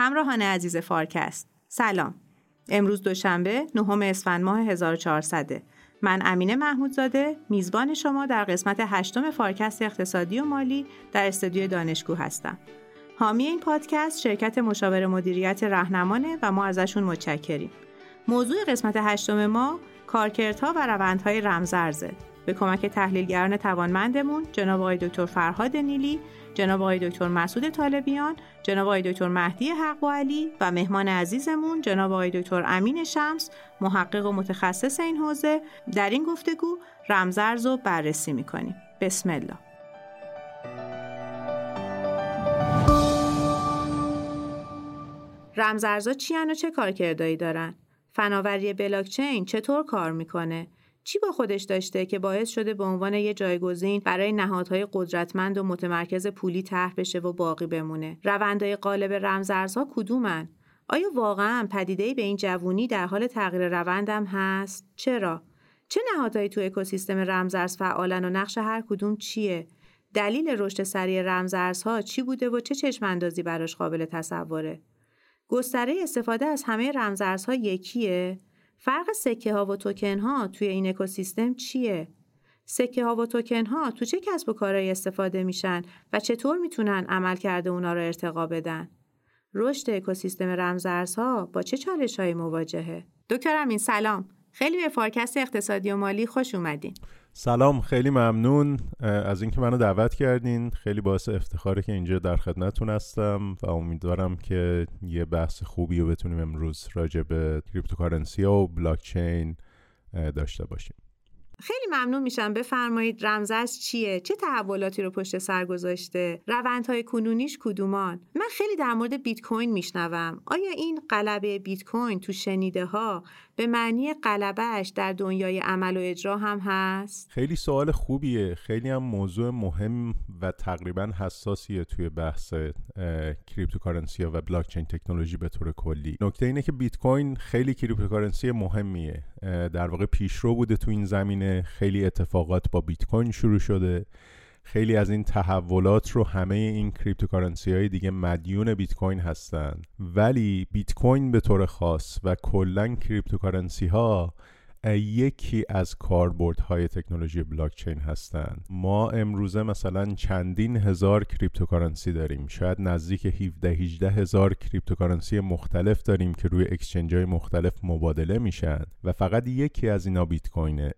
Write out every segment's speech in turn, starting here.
همراهان عزیز فارکست. سلام. امروز دوشنبه نهم اسفند ماه 1400 من امینه محمودزاده میزبان شما در قسمت هشتم فارکست اقتصادی و مالی در استودیو دانشگو هستم. حامی این پادکست شرکت مشاور مدیریت رهنمانه و ما ازشون متشکریم. موضوع قسمت هشتم ما کارکردها و روندهای رمزارزه. به کمک تحلیلگران توانمندمون جناب آقای دکتر فرهاد نیلی جناب آقای دکتر مسعود طالبیان جناب آقای دکتر مهدی حق و علی و مهمان عزیزمون جناب آقای دکتر امین شمس محقق و متخصص این حوزه در این گفتگو رمزارز رو بررسی می‌کنیم بسم الله رمزارزها چی و چه کارکردهایی دارن؟ فناوری بلاکچین چطور کار می‌کنه؟ چی با خودش داشته که باعث شده به عنوان یه جایگزین برای نهادهای قدرتمند و متمرکز پولی طرح بشه و باقی بمونه؟ روندهای قالب رمزارزها کدومن؟ آیا واقعا پدیده به این جوونی در حال تغییر روندم هست؟ چرا؟ چه نهادهایی تو اکوسیستم رمزارز فعالن و نقش هر کدوم چیه؟ دلیل رشد سریع رمزارزها چی بوده و چه چشماندازی براش قابل تصوره؟ گستره استفاده از همه رمزارزها یکیه؟ فرق سکه ها و توکن ها توی این اکوسیستم چیه؟ سکه ها و توکن ها تو چه کسب و کارهایی استفاده میشن و چطور می‌تونن عملکرد اونا رو ارتقا بدن؟ رشد اکوسیستم رمزارزها با چه چالش های مواجهه؟ دکتر امین سلام. خیلی به فارکست اقتصادی و مالی خوش اومدین. سلام خیلی ممنون. از اینکه منو دعوت کردین. خیلی باعث افتخاره که اینجا در خدمتتون هستم و امیدوارم که یه بحث خوبی رو بتونیم امروز راجع به cryptocurrency و بلاکچین داشته باشیم. خیلی ممنون میشم. بفرمایید رمزارز چیه؟ چه تحولاتی رو پشت سر گذاشته؟ روندهای کنونیش کدومان؟ من خیلی در مورد بیت کوین میشنوم. آیا این غلبه بیت کوین تو شنیده ها به معنی غلبه‌ش در دنیای عمل و اجرا هم هست؟ خیلی سوال خوبیه. خیلی هم موضوع مهم و تقریبا حساسیه توی بحث cryptocurrency و blockchain technology به طور کلی. نکته اینه که بیت کوین خیلی cryptocurrency مهمیه. در واقع پیشرو بوده تو این زمینه. خیلی اتفاقات با بیت کوین شروع شده. خیلی از این تحولات رو همه این cryptocurrency های دیگه مدیون بیت کوین هستن. ولی بیت کوین به طور خاص و کلا cryptocurrency ها یکی از کاربردهای تکنولوژی بلاکچین هستند ما امروزه مثلا چندین هزار cryptocurrency داریم. شاید نزدیک 17 18 هزار cryptocurrency مختلف داریم که روی exchange های مختلف مبادله میشن. و فقط یکی از اینا بیت کوینه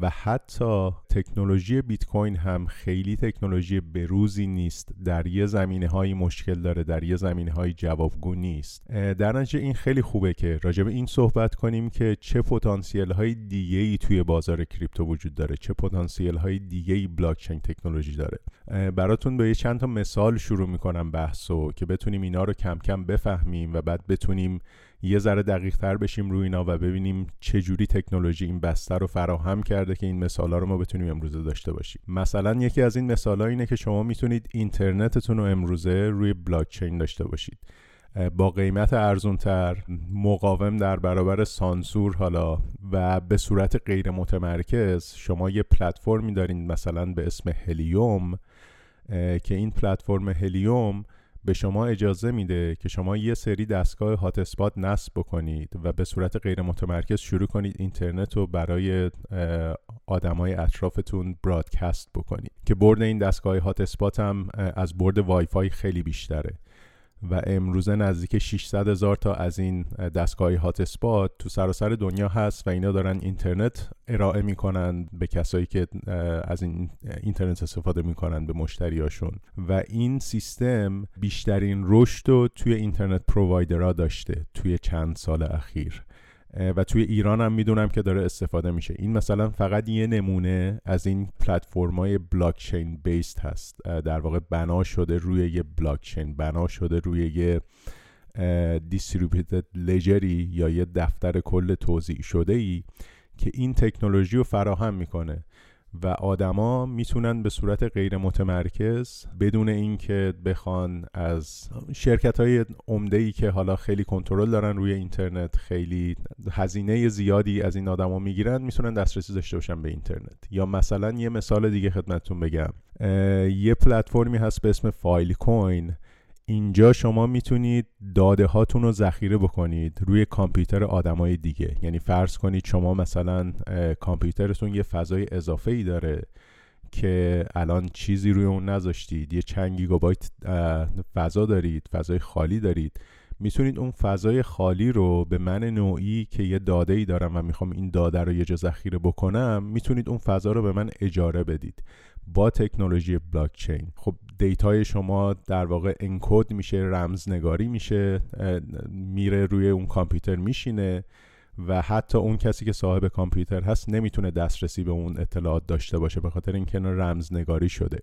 و حتی تکنولوژی بیت کوین هم خیلی تکنولوژی بروزی نیست در یه زمینه های مشکل داره در یه زمینه های جوابگو نیست. در نتیجه این خیلی خوبه که راجع به این صحبت کنیم که چه پتانسیل های دیگه ای توی بازار کریپتو وجود داره چه پتانسیل های دیگه ای بلاکچین تکنولوژی داره. براتون به یه چند تا مثال شروع می‌کنم بحثو که بتونیم اینا رو کم کم بفهمیم و بعد بتونیم یه ذره دقیق تر بشیم روی اینا و ببینیم چه جوری تکنولوژی این بستر رو فراهم کرده که این مثالا رو ما بتونیم امروزه داشته باشیم. مثلا یکی از این مثالا اینه که شما می‌تونید اینترنتتون رو امروزه روی بلاکچین داشته باشید. با قیمت ارزونتر مقاوم در برابر سانسور حالا و به صورت غیر متمرکز شما یه پلتفرمی دارین مثلا به اسم هلیوم که این پلتفرم هلیوم به شما اجازه میده که شما یه سری دستگاه هات اسپات نصب بکنید و به صورت غیر متمرکز شروع کنید اینترنت رو برای آدمای اطرافتون برادکست بکنید. که برد این دستگاه هات اسپات هم از برد وای فای خیلی بیشتره. و امروزه نزدیک 600 هزار تا از این دستگاه هات اسپات تو سراسر دنیا هست و اینا دارن اینترنت ارائه می‌کنن به کسایی که از این اینترنت استفاده می‌کنن به مشتریاشون. و این سیستم بیشترین رشد رو توی اینترنت پرووایدرها داشته توی چند سال اخیر. و توی ایران هم می‌دونم که داره استفاده میشه. این مثلا فقط یه نمونه از این پلتفرم‌های بلاکچین بیست هست. در واقع بنا شده روی یه بلاکچین بنا شده روی یه دیستریبیوتد لجری یا یه دفتر کل توضیح شده ای که این تکنولوژی رو فراهم می‌کنه. و آدما می‌تونن به صورت غیر متمرکز بدون اینکه بخوان از شرکت های عمده ای که حالا خیلی کنترل دارن روی اینترنت خیلی هزینه زیادی از این آدما می‌گیرن می‌تونن دسترسی داشته باشن به اینترنت. یا مثلا یه مثال دیگه خدمتتون بگم. یه پلتفرمی هست به اسم فایل کوین اینجا شما می‌تونید داده هاتون رو ذخیره بکنید روی کامپیوتر آدمای دیگه. یعنی فرض کنید شما مثلا کامپیوترتون یه فضای اضافه ای داره که الان چیزی روی اون نذاشتید. یه چند گیگابایت فضا دارید فضای خالی دارید. می‌تونید اون فضای خالی رو به من نوعی که یه داده ای دارم و می‌خوام این داده رو یه جا ذخیره بکنم می‌تونید اون فضا رو به من اجاره بدید. با تکنولوژی بلاکچین. خب data ی شما در واقع encode میشه رمزنگاری میشه میره روی اون کامپیوتر میشینه و حتی اون کسی که صاحب کامپیوتر هست نمی‌تونه دسترسی به اون اطلاعات داشته باشه به خاطر اینکه رمزنگاری شده.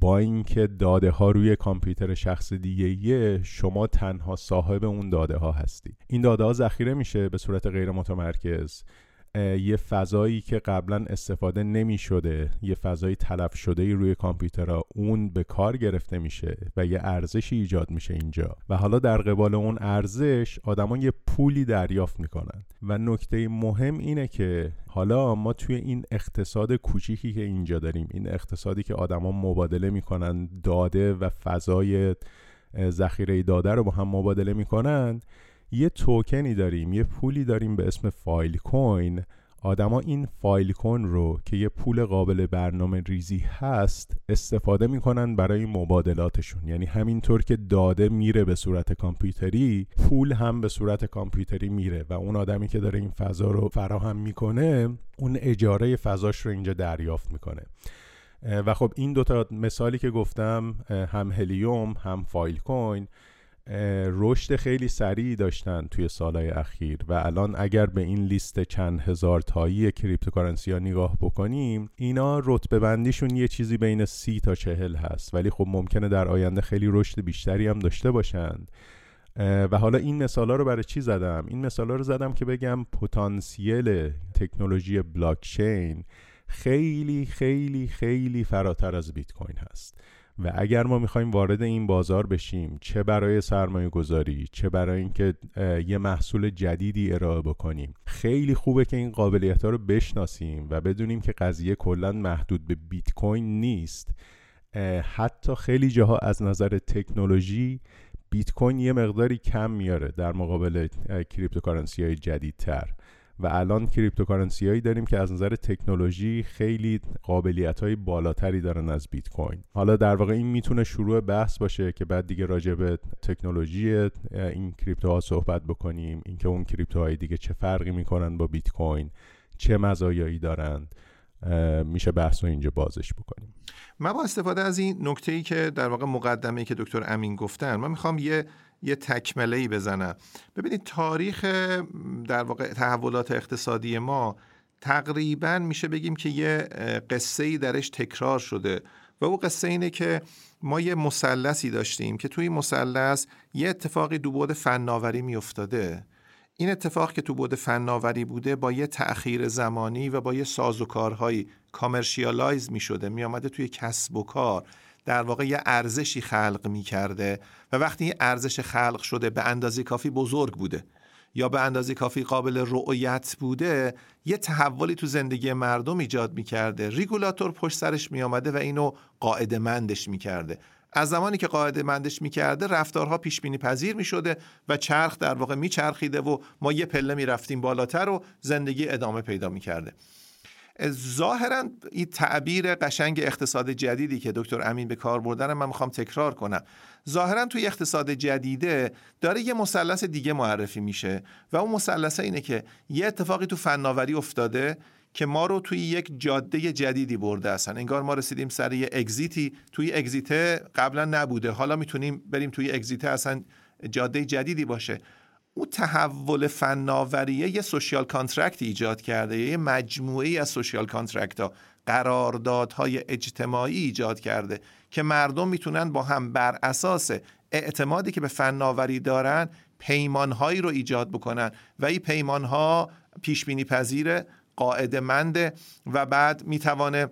با اینکه داده ها روی کامپیوتر شخص دیگه شما تنها صاحب اون داده ها هستی. این داده ها ذخیره میشه به صورت غیر متمرکز. یه فضایی که قبلا استفاده نمی شده یه فضایی تلف شده روی کامپیوترها اون به کار گرفته میشه و یه ارزشی ایجاد میشه اینجا. و حالا در قبال اون ارزش آدما یه پولی دریافت می‌کنن. و نکته مهم اینه که حالا ما توی این اقتصاد کوچیکی که اینجا داریم این اقتصادی که آدما مبادله می‌کنن داده و فضای ذخیره داده رو با هم مبادله می‌کنن یه توکنی داریم یه پولی داریم به اسم فایل کوین آدما این فایل کوین رو که یه پول قابل برنامه ریزی هست استفاده می‌کنن برای مبادلاتشون. یعنی همینطور که داده میره به صورت کامپیوتری پول هم به صورت کامپیوتری میره و اون آدمی که داره این فضا رو فراهم می‌کنه اون اجاره فضاش رو اینجا دریافت می‌کنه. و خب این دوتا مثالی که گفتم هم هلیوم هم فایل کوین رشد خیلی سریعی داشتن توی سالهای اخیر و الان اگر به این لیست چند هزار تایی cryptocurrency ها نگاه بکنیم اینا رتبه بندیشون یه چیزی بین سی تا چهل هست. ولی خب ممکنه در آینده خیلی رشد بیشتری هم داشته باشند. و حالا این مثال رو برای چی زدم؟ این مثال رو زدم که بگم پتانسیل تکنولوژی بلاکچین خیلی خیلی خیلی فراتر از بیت کوین هست. و اگر ما می‌خوایم وارد این بازار بشیم چه برای سرمایه گذاری چه برای اینکه یه محصول جدیدی ارائه بکنیم خیلی خوبه که این قابلیت ها رو بشناسیم و بدونیم که قضیه کلا محدود به بیت کوین نیست حتی خیلی جاها از نظر تکنولوژی بیت کوین یه مقداری کم میاره در مقابل cryptocurrency های جدیدتر. و الان cryptocurrency هایی داریم که از نظر تکنولوژی خیلی قابلیت های بالاتری دارن از بیت کوین. حالا در واقع این می‌تونه شروع بحث باشه که بعد دیگه راجع به تکنولوژی این crypto ها صحبت بکنیم اینکه اون crypto های دیگه چه فرقی می‌کنن با بیت کوین چه مزایایی دارند. میشه بحث رو اینجا بازش بکنیم. من با استفاده از این نکته ای که در واقع مقدمه که دکتر امین گفتن من می‌خوام یه یه تکمله ای بزنم ببینید تاریخ در واقع تحولات اقتصادی ما تقریبا میشه بگیم که یه قصه ای درش تکرار شده و او قصه اینه که ما یه مثلثی داشتیم که توی مثلث یه اتفاقی دو بود فناوری میافتاده. این اتفاق که تو بود فناوری بوده با یه تأخیر زمانی و با یه سازوکارهایی کامرشیالایز می شده توی کسب و کار. در واقع یه ارزشی خلق می کرده و وقتی این ارزش خلق شده به اندازه کافی بزرگ بوده یا به اندازه کافی قابل رؤیت بوده یه تحولی تو زندگی مردم ایجاد می کرده ریگولاتور پشت سرش می آمده و اینو قاعده مندش می کرده از زمانی که قاعده مندش می کرده رفتارها پیش بینی پذیر می شده و چرخ در واقع می چرخیده و ما یه پله می رفتیم بالاتر و زندگی ادامه پیدا می کرده ظاهرا این تعبیر قشنگ اقتصاد جدیدی که دکتر امین به کار بردن من می‌خوام تکرار کنم. ظاهرا توی اقتصاد جدیده داره یه مثلث دیگه معرفی میشه و اون مثلث اینه که یه اتفاقی تو فناوری افتاده که ما رو توی یک جاده جدیدی برده هستن. انگار ما رسیدیم سر یه exit ی. توی exit ه قبلا نبوده. حالا می‌تونیم بریم توی exit ه اصلا جاده جدیدی باشه. اون تحول فناوریه یه social contract ایجاد کرده یه مجموعه از social contract ها قراردادهای اجتماعی ایجاد کرده که مردم می‌تونن با هم بر اساس اعتمادی که به فناوری دارن پیمانهایی رو ایجاد بکنن. و این پیمانها پیش بینی پذیر قاعده منده و بعد می‌توانه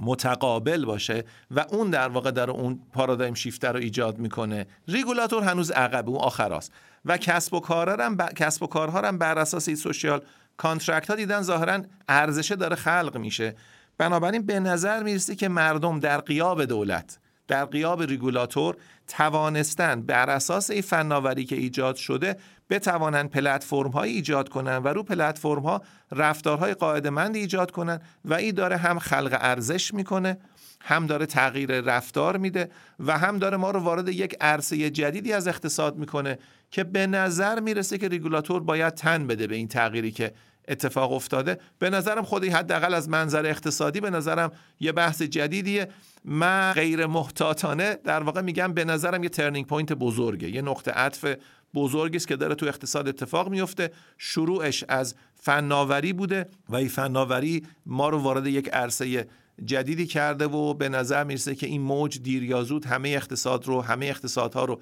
متقابل باشه و اون در واقع در اون پارادایم شیفتر رو ایجاد می‌کنه. ریگولاتور هنوز عقب اون آخراست و کسب و کارها هم کسب و کارها هم بر اساس این سوشیال contract ها دیدن ظاهرا ارزشه داره خلق میشه. بنابراین به نظر می‌رسه که مردم در غیاب دولت در قیاب ریگولاتور توانستن بر اساس این فناوری که ایجاد شده بتوانند پلتفرم های ایجاد کنند و رو پلتفرم ها رفتارهای قاعدمند ایجاد کنند و این داره هم خلق ارزش می‌کنه هم داره تغییر رفتار میده و هم داره ما رو وارد یک عرصه جدیدی از اقتصاد می‌کنه که به نظر می‌رسه که ریگولاتور باید تن بده به این تغییری که اتفاق افتاده. به نظرم خودی حداقل از منظر اقتصادی به نظرم یه بحث جدیدیه. من غیر محتاطانه در واقع میگم به نظرم یه turning point بزرگه. یه نقطه عطف بزرگی است که داره تو اقتصاد اتفاق میفته شروعش از فناوری بوده و این فناوری ما رو وارد یک عرصه جدیدی کرده و به نظر می‌رسه که این موج دیر یا همه اقتصاد رو همه اقتصادها رو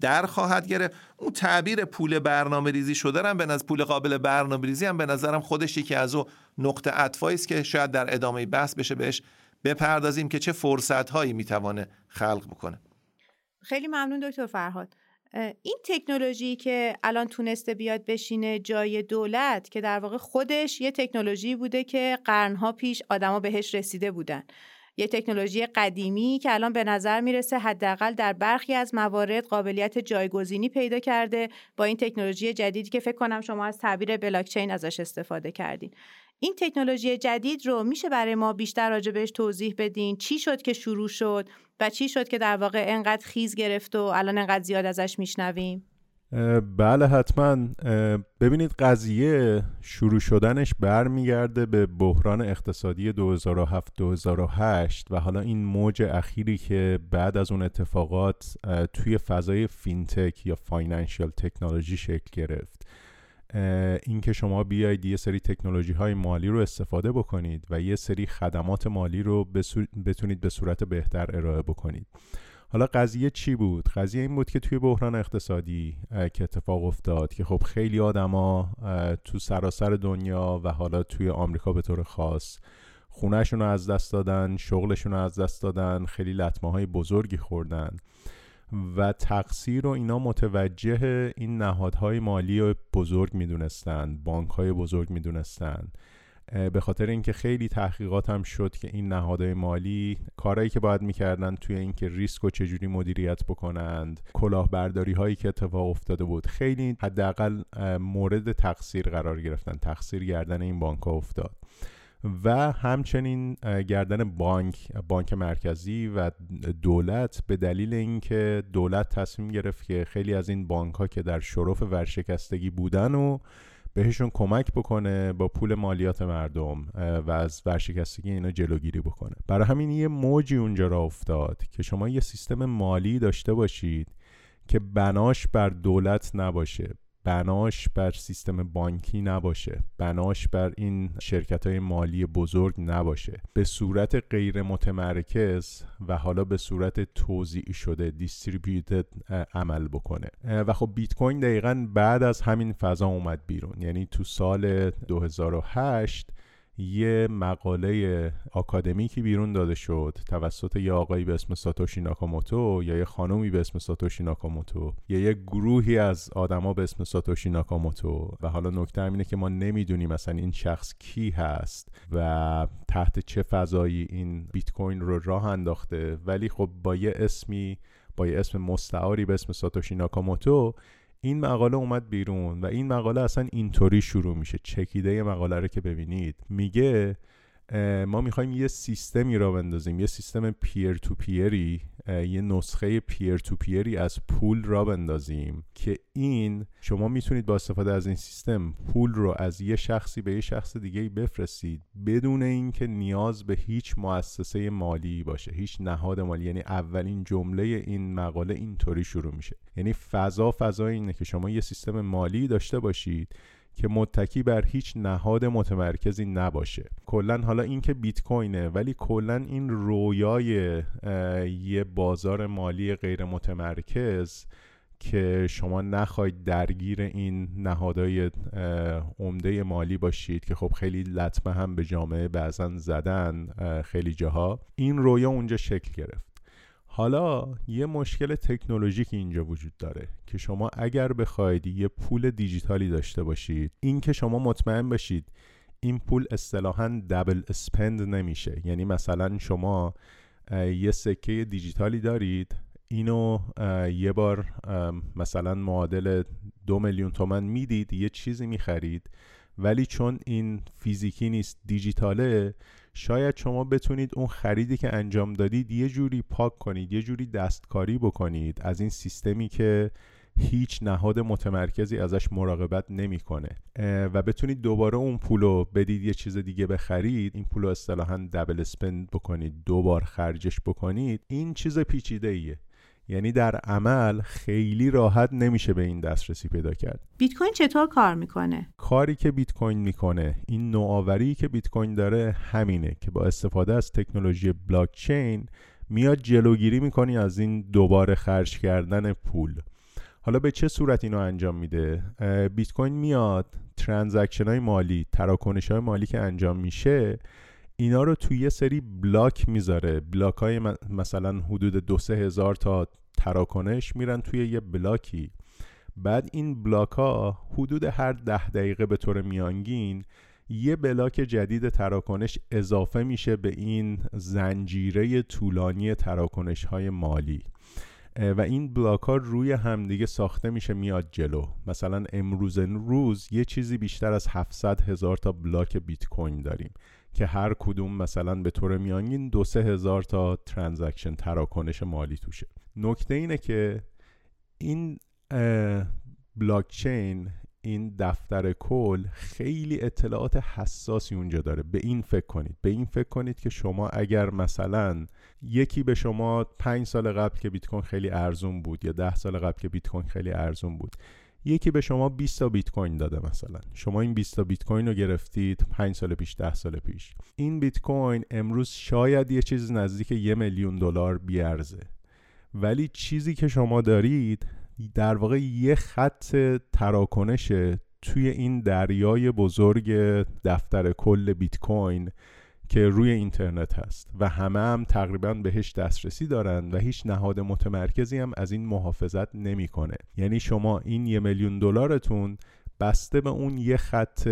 در خواهد گرفت. اون تعبیر پول برنامه ریزی شده هم به نظر پول قابل برنامه ریزی هم به نظرم خودش یکی از او نقطه اطفایی است که شاید در ادامه بحث بشه بهش بپردازیم که چه فرصت هایی می‌توانه خلق بکنه. خیلی ممنون دکتر فرهاد. این تکنولوژی که الان تونسته بیاد بشینه جای دولت که در واقع خودش یه تکنولوژی بوده که قرنها پیش آدما بهش رسیده بودن. یه تکنولوژی قدیمی که الان به نظر می‌رسه حداقل در برخی از موارد قابلیت جایگزینی پیدا کرده. با این تکنولوژی جدیدی که فکر کنم شما از تعبیر بلاکچین ازش استفاده کردین. این تکنولوژی جدید رو میشه برای ما بیشتر راجع بهش توضیح بدین؟ چی شد که شروع شد و چی شد که در واقع انقدر خیز گرفت و الان انقدر زیاد ازش میشنویم؟ بله حتما. ببینید قضیه شروع شدنش برمیگرده به بحران اقتصادی 2007-2008 و حالا این موج اخیری که بعد از اون اتفاقات توی فضای fintech یا financial technology شکل گرفت. اینکه شما بیاید یه سری تکنولوژی های مالی رو استفاده بکنید و یه سری خدمات مالی رو بتونید به صورت بهتر ارائه بکنید. حالا قضیه چی بود؟ قضیه این بود که توی بحران اقتصادی که اتفاق افتاد که خب خیلی آدما تو سراسر دنیا و حالا توی آمریکا به طور خاص خونهشون رو از دست دادن شغلشون رو از دست دادن خیلی لطمه های بزرگی خوردن. و تقصیر رو اینا متوجه این نهادهای مالی بزرگ می‌دونستن بانک های بزرگ می‌دونستن. به خاطر اینکه خیلی تحقیقات هم شد که این نهادهای مالی کارهایی که باید می‌کردن توی اینکه ریسک و چجوری مدیریت بکنند کلاهبرداری هایی که اتفاق افتاده بود خیلی حداقل مورد تقصیر قرار گرفتن تقصیر گردن این بانک ها افتاد. و همچنین گردن بانک بانک مرکزی و دولت به دلیل اینکه دولت تصمیم گرفت که خیلی از این بانک ها که در شرف ورشکستگی بودن و بهشون کمک بکنه با پول مالیات مردم و از ورشکستگی اینا جلوگیری بکنه. برای همین یه موجی اونجا را افتاد که شما یه سیستم مالی داشته باشید که بناش بر دولت نباشه. بناش بر سیستم بانکی نباشه. بناش بر این شرکت های مالی بزرگ نباشه. به صورت غیر متمرکز و حالا به صورت توضیعی شده دیستریبیوتد عمل بکنه. و خب بیت کوین دقیقا بعد از همین فضا اومد بیرون. یعنی تو سال 2008 یه مقاله آکادمیکی بیرون داده شد. توسط یه آقایی به اسم ساتوشی ناکاموتو یا یه خانومی به اسم ساتوشی ناکاموتو یا یه گروهی از آدما به اسم ساتوشی ناکاموتو. و حالا نکته اینه که ما نمی‌دونیم مثلا این شخص کی هست و تحت چه فضایی این بیت کوین رو راه انداخته. ولی خب با یه اسمی با یه اسم مستعاری به اسم ساتوشی ناکاموتو این مقاله اومد بیرون و این مقاله اصلا اینطوری شروع میشه. چکیده مقاله رو که ببینید. میگه ما می‌خوایم یه سیستمی را بندازیم. یه سیستم پیر تو پیری یه نسخه پیر تو پیری از پول را بندازیم که این شما می‌تونید با استفاده از این سیستم پول رو از یه شخصی به یه شخص دیگه بفرستید بدون اینکه نیاز به هیچ مؤسسه مالی باشه. هیچ نهاد مالی یعنی اولین جمله این مقاله اینطوری شروع میشه. یعنی فضا فضا اینه که شما یه سیستم مالی داشته باشید که متکی بر هیچ نهاد متمرکزی نباشه. کلا حالا این که بیت کوینه ولی کلا این رویای یه بازار مالی غیر متمرکز که شما نخواید درگیر این نهادهای عمده مالی باشید که خب خیلی لطمه هم به جامعه بعضا زدن خیلی جاها این رویا اونجا شکل گرفت. حالا یه مشکل تکنولوژیک اینجا وجود داره که شما اگر بخواید یه پول دیجیتالی داشته باشید این که شما مطمئن باشید این پول اصطلاحا دبل اسپند نمیشه. یعنی مثلا شما یه سکه دیجیتالی دارید اینو یه بار مثلا معادل دو میلیون تومن می‌دید یه چیزی می‌خرید ولی چون این فیزیکی نیست دیجیتاله شاید شما بتونید اون خریدی که انجام دادید یه جوری پاک کنید یه جوری دستکاری بکنید از این سیستمی که هیچ نهاد متمرکزی ازش مراقبت نمی‌کنه. و بتونید دوباره اون پولو بدید یه چیز دیگه بخرید این پولو اصطلاحا دبل اسپند بکنید دوبار خرجش بکنید. این چیز پیچیده ایه یعنی در عمل خیلی راحت نمیشه به این دسترسی پیدا کرد. بیت کوین چطور کار می‌کنه؟ کاری که بیت کوین می‌کنه این نوآوری که بیت کوین داره همینه که با استفاده از تکنولوژی بلاک چین میاد جلوگیری می‌کنی از این دوباره خرج کردن پول. حالا به چه صورت اینو انجام میده؟ بیت کوین میاد transaction های مالی تراکنش های مالی که انجام میشه اینا رو توی یه سری block می‌ذاره. block های مثلا حدود دو سه هزار تا تراکنش میرن توی یه block ی. بعد این block ها حدود هر ده دقیقه به طور میانگین یه block جدید تراکنش اضافه میشه به این زنجیره طولانی تراکنش های مالی و این block ها روی همدیگه ساخته میشه میاد جلو. مثلا امروز روز یه چیزی بیشتر از 700 هزار تا block بیت کوین داریم. که هر کدوم مثلا به طور میانگین دو سه هزار تا transaction تراکنش مالی توشه. نکته اینه که این بلاک چین این دفتر کل خیلی اطلاعات حساسی اونجا داره. به این فکر کنید. به این فکر کنید که شما اگر مثلا یکی به شما پنج سال قبل که بیت کوین خیلی ارزون بود یا ده سال قبل که بیت کوین خیلی ارزون بود یکی به شما 20 تا بیت کوین داده مثلا. شما این 20 تا بیت کوین رو گرفتید 5 سال پیش 10 سال پیش. این بیت کوین امروز شاید یه چیز نزدیک یه میلیون دلار بیارزه. ولی چیزی که شما دارید در واقع یه خط تراکنش توی این دریای بزرگ دفتر کل بیت کوین که روی اینترنت هست و همه هم تقریبا بهش دسترسی دارن و هیچ نهاد متمرکزی هم از این محافظت نمی‌کنه. یعنی شما این یه میلیون دلارتون بسته به اون یه خط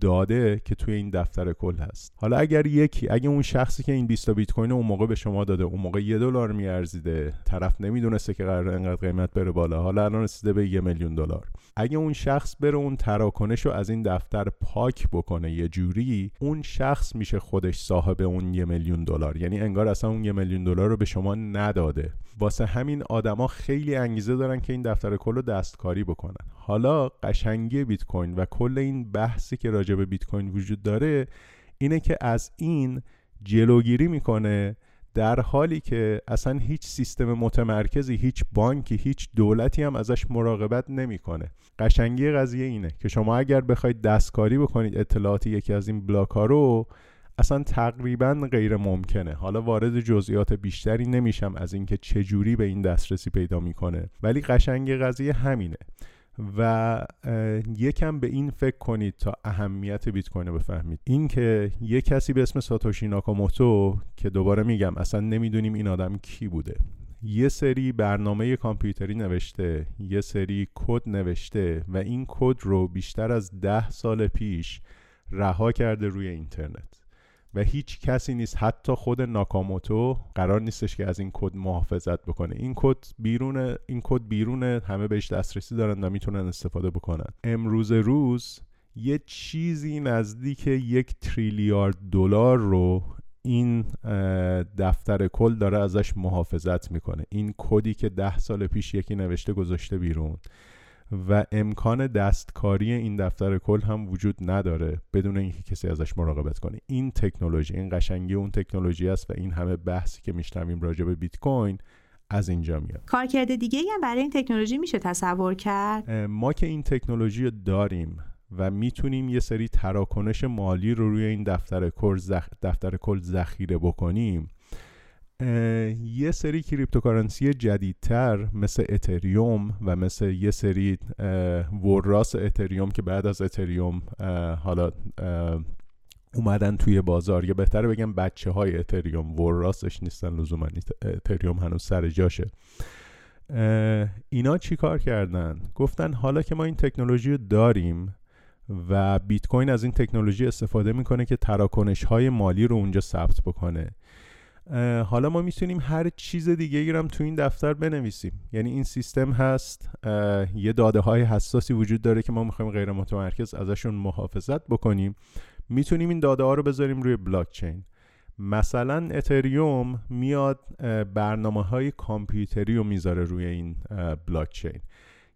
داده که توی این دفتر کل هست. حالا اگر یکی اگه اون شخصی که این 20 بیت کوین اون موقع به شما داده اون موقع یه دلار میارزیده طرف نمی‌دونسته که قرار انقدر قیمت بره بالا حالا الان رسیده به یه میلیون دلار. اگه اون شخص بره اون تراکنش رو از این دفتر پاک بکنه یه جوری اون شخص میشه خودش صاحب اون یه میلیون دلار. یعنی انگار اصلا اون یه میلیون دلار رو به شما نداده. واسه همین آدما خیلی انگیزه دارن که این دفتر کل رو دستکاری بکنن. حالا قشنگی بیت کوین و کل این بحثی که راجع به بیت کوین وجود داره اینه که از این جلوگیری می‌کنه در حالی که اصلا هیچ سیستم متمرکزی هیچ بانکی هیچ دولتی هم ازش مراقبت نمی‌کنه. قشنگی قضیه اینه که شما اگر بخواید دستکاری بکنید اطلاعات یکی از این بلاک ها رو اصلا تقریبا غیر ممکنه. حالا وارد جزئیات بیشتری نمیشم از اینکه چجوری به این دسترسی پیدا می‌کنه. ولی قشنگی قضیه همینه. و یکم به این فکر کنید تا اهمیت بیت کوین رو بفهمید. اینکه یه کسی به اسم ساتوشی ناکاموتو که دوباره میگم اصلا نمی‌دونیم این آدم کی بوده. یه سری برنامه کامپیوتری نوشته یه سری کد نوشته و این کد رو بیشتر از ده سال پیش رها کرده روی اینترنت. و هیچ کسی نیست. حتی خود ناکاموتو قرار نیستش که از این کد محافظت بکنه. این کد بیرون این کد بیرون همه بهش دسترسی دارن و می‌تونن استفاده بکنن. امروز روز یه چیزی نزدیک یک تریلیارد دلار رو این دفتر کل داره ازش محافظت می‌کنه. این کدی که ده سال پیش یکی نوشته گذاشته بیرون. و امکان دستکاری این دفتر کل هم وجود نداره بدون اینکه کسی ازش مراقبت کنه. این تکنولوژی این قشنگی اون تکنولوژی است و این همه بحثی که میشنویم راجع به بیت کوین از اینجا میاد. کارکرد دیگه هم برای این تکنولوژی میشه تصور کرد؟ ما که این تکنولوژی رو داریم و می‌تونیم یه سری تراکنش مالی رو روی این دفتر کل زخ... دفتر کل ذخیره بکنیم یه سری cryptocurrency جدیدتر مثل اتریوم و مثل یه سری وراث اتریوم که بعد از اتریوم حالا اومدن توی بازار. یا بهتره بگم بچه های اتریوم. وراثش نیستن لزوما اتریوم هنوز سر جاشه. اینا چی کار کردن؟ گفتن حالا که ما این تکنولوژی رو داریم و بیت کوین از این تکنولوژی استفاده می‌کنه که تراکنش های مالی رو اونجا ثبت بکنه. حالا ما می‌تونیم هر چیز دیگه ای تو این دفتر بنویسیم. یعنی این سیستم هست. یه داده های حساسی وجود داره که ما می‌خوایم غیر متمرکز ازشون محافظت بکنیم. می‌تونیم این داده ها رو بذاریم روی بلاک چین مثلا اتریوم میاد برنامه های کامپیوتری رو می‌ذاره روی این بلاک چین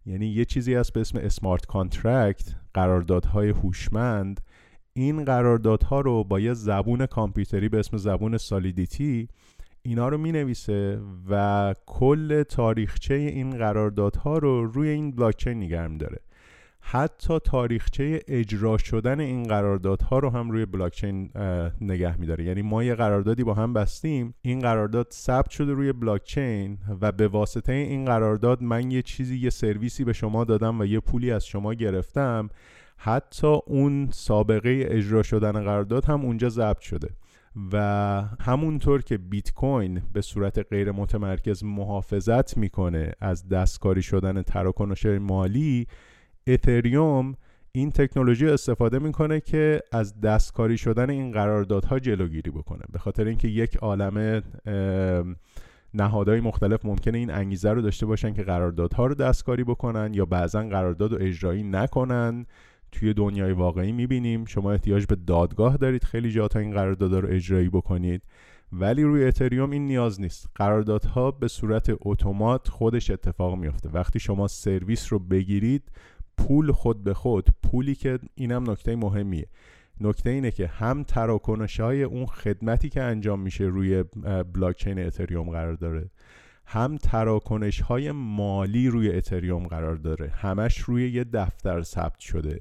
یعنی یه چیزی هست به اسم smart contract قراردادهای هوشمند. این قراردادها رو با یه زبون کامپیوتری به اسم زبون Solidity اینا رو می نویسه و کل تاریخچه این قراردادها رو روی این بلاکچین نگه داره حتی تاریخچه اجرا شدن این قراردادها رو هم روی بلاکچین نگه میداره. یعنی ما یه قراردادی با هم بستیم این قرارداد ثبت شده روی بلاکچین و به واسطه این قرارداد من یه چیزی یه سرویسی به شما دادم و یه پولی از شما گرفتم حتی اون سابقه اجرا شدن قرارداد هم اونجا ضبط شده و همونطور که بیت کوین به صورت غیر متمرکز محافظت می‌کنه از دستکاری شدن تراکنش مالی اتریوم این تکنولوژی استفاده می‌کنه که از دستکاری شدن این قراردادها جلوگیری بکنه. به خاطر اینکه یک عالم نهادهای مختلف ممکنه این انگیزه رو داشته باشن که قراردادها رو دستکاری بکنن یا بعضا قرارداد رو اجرایی نکنن. توی دنیای واقعی می‌بینیم. شما احتیاج به دادگاه دارید. خیلی جاتا این قراردادها رو اجرایی بکنید. ولی روی اتریوم این نیاز نیست. قراردادها به صورت اتومات خودش اتفاق میافته. وقتی شما سرویس رو بگیرید پول خود به خود پولی که اینم نکته مهمیه. نکته اینه که هم تراکنش های اون خدمتی که انجام میشه روی بلاکچین اتریوم قرار داره هم تراکنش های مالی روی اتریوم قرار داره. همش روی یه دفتر ثبت شده.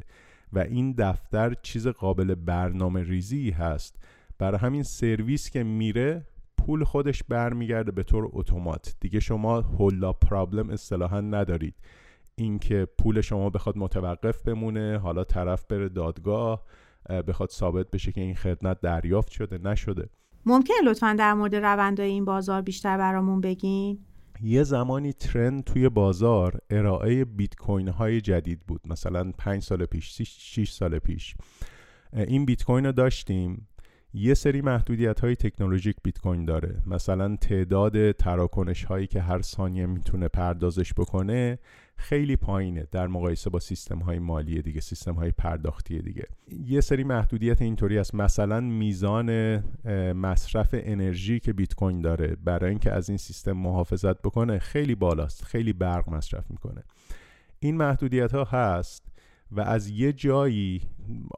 و این دفتر چیز قابل برنامه ریزی هست. برای همین سرویس که میره پول خودش برمیگرده به طور اتومات. دیگه شما هولا پرابلم اصطلاحا ندارید. اینکه پول شما بخواد متوقف بمونه حالا طرف بره دادگاه بخواد ثابت بشه که این خدمت دریافت شده نشده. ممکن لطفا در مورد روندهای این بازار بیشتر برامون بگین؟ یه زمانی ترند توی بازار ارائه بیت کوین های جدید بود. مثلا 5 سال پیش 6 سال پیش. این بیت کوین رو داشتیم. یه سری محدودیت های تکنولوژیک بیت کوین داره. مثلا تعداد تراکنش هایی که هر ثانیه می‌تونه پردازش بکنه خیلی پایینه در مقایسه با سیستم های مالی دیگه سیستم های پرداختی دیگه. یه سری محدودیت اینطوری است مثلا میزان مصرف انرژی که بیت کوین داره برای اینکه از این سیستم محافظت بکنه خیلی بالاست خیلی برق مصرف می‌کنه. این محدودیت ها هست و از یه جایی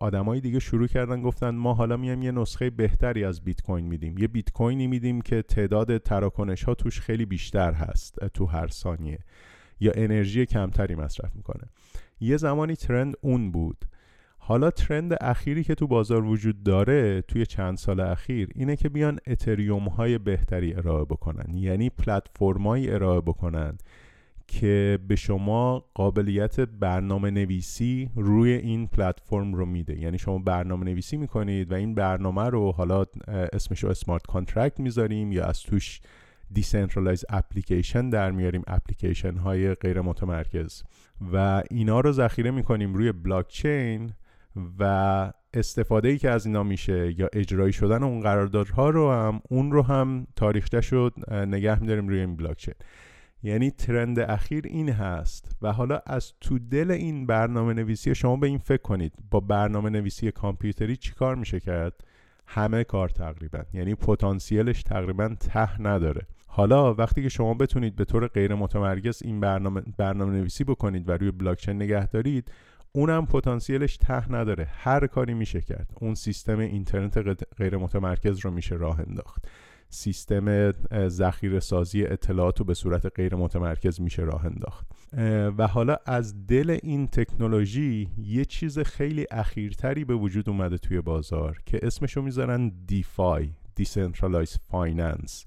آدمایی دیگه شروع کردن گفتن ما حالا میایم یه نسخه بهتری از بیت کوین میدیم. یه بیت کوینی میدیم که تعداد تراکنش ها توش خیلی بیشتر هست تو هر ثانیه. یا انرژی کمتری مصرف می‌کنه. یه زمانی trend اون بود. حالا trend اخیری که تو بازار وجود داره توی چند سال اخیر اینه که بیان اتریوم های بهتری ارائه بکنن. یعنی پلتفرمایی ارائه بکنن که به شما قابلیت برنامه نویسی روی این پلتفرم رو میده. یعنی شما برنامه نویسی می‌کنید و این برنامه رو حالا اسمش رو smart contract می‌ذاریم یا از توش decentralized application در میاریم اپلیکیشن های غیر متمرکز. و اینا رو ذخیره می‌کنیم روی بلاک چین و استفاده ای که از اینا میشه یا اجرایی شدن اون قراردادها رو هم اون رو هم تاریخچه‌ش رو نگه میداریم روی این بلاک چین یعنی trend اخیر این هست. و حالا از تو دل این برنامه نویسی شما به این فکر کنید. با برنامه نویسی کامپیوتری چیکار میشه کرد؟ همه کار تقریبا. یعنی پتانسیلش تقریبا ته نداره. حالا وقتی که شما بتونید به طور غیر متمرکز این برنامه, برنامه نویسی بکنید و روی بلاکچین نگه دارید اونم پتانسیلش ته نداره. هر کاری میشه کرد. اون سیستم اینترنت غیر متمرکز رو میشه راه انداخت. سیستم ذخیره سازی اطلاعات رو به صورت غیر متمرکز میشه راه انداخت. و حالا از دل این تکنولوژی یه چیز خیلی اخیرتری به وجود اومده توی بازار که اسمشو می‌ذارن دیفای Decentralized Finance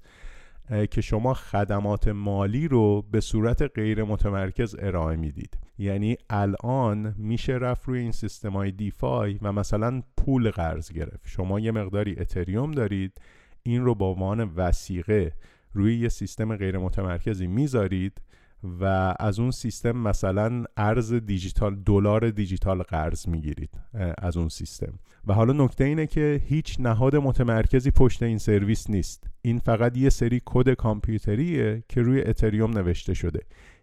که شما خدمات مالی رو به صورت غیر متمرکز ارائه می‌دید. یعنی الان میشه رفت روی این سیستم های دیفای و مثلا پول قرض گرفت. شما یه مقداری اتریوم دارید این رو با عنوان وسیقه روی یه سیستم غیر متمرکزی می‌ذارید و از اون سیستم مثلا ارز دیجیتال دلار دیجیتال قرض می‌گیرید از اون سیستم. و حالا نکته اینه که هیچ نهاد متمرکزی پشت این سرویس نیست. این فقط یه سری کد کامپیوتریه که روی اتریوم نوشته شده.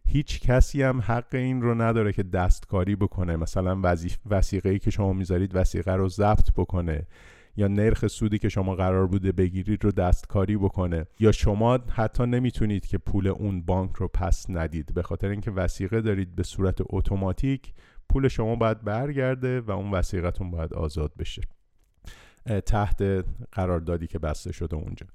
هیچ کسی هم حق این رو نداره که دستکاری بکنه. مثلا وسیقه ای که شما می‌ذارید وسیقه رو ضبط بکنه. یا نرخ سودی که شما قرار بوده بگیرید رو دستکاری بکنه. یا شما حتی نمی‌تونید که پول اون بانک رو پس ندید. به خاطر اینکه وسیقه دارید به صورت اتوماتیک پول شما باید برگرده و اون وسیقتون باید آزاد بشه. تحت قراردادی که بسته شده اونجا.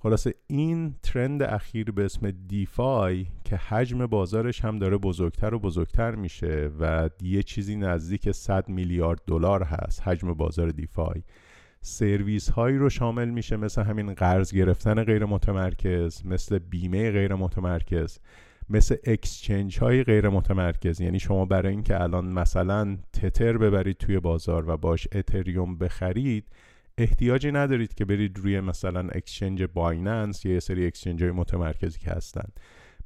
خلاصه این ترند اخیر به اسم دیفای که حجم بازارش هم داره بزرگتر و بزرگتر میشه و یه چیزی نزدیک 100 میلیارد دلار هست حجم بازار دیفای. سرویس هایی رو شامل میشه مثل همین قرض گرفتن غیر متمرکز مثل بیمه غیر متمرکز مثل exchange های غیر متمرکز یعنی شما برای اینکه الان مثلا تتر ببرید توی بازار و باش اتریوم بخرید احتیاجی ندارید که برید روی مثلا exchange بایننس یا یه سری exchange های متمرکزی که هستن.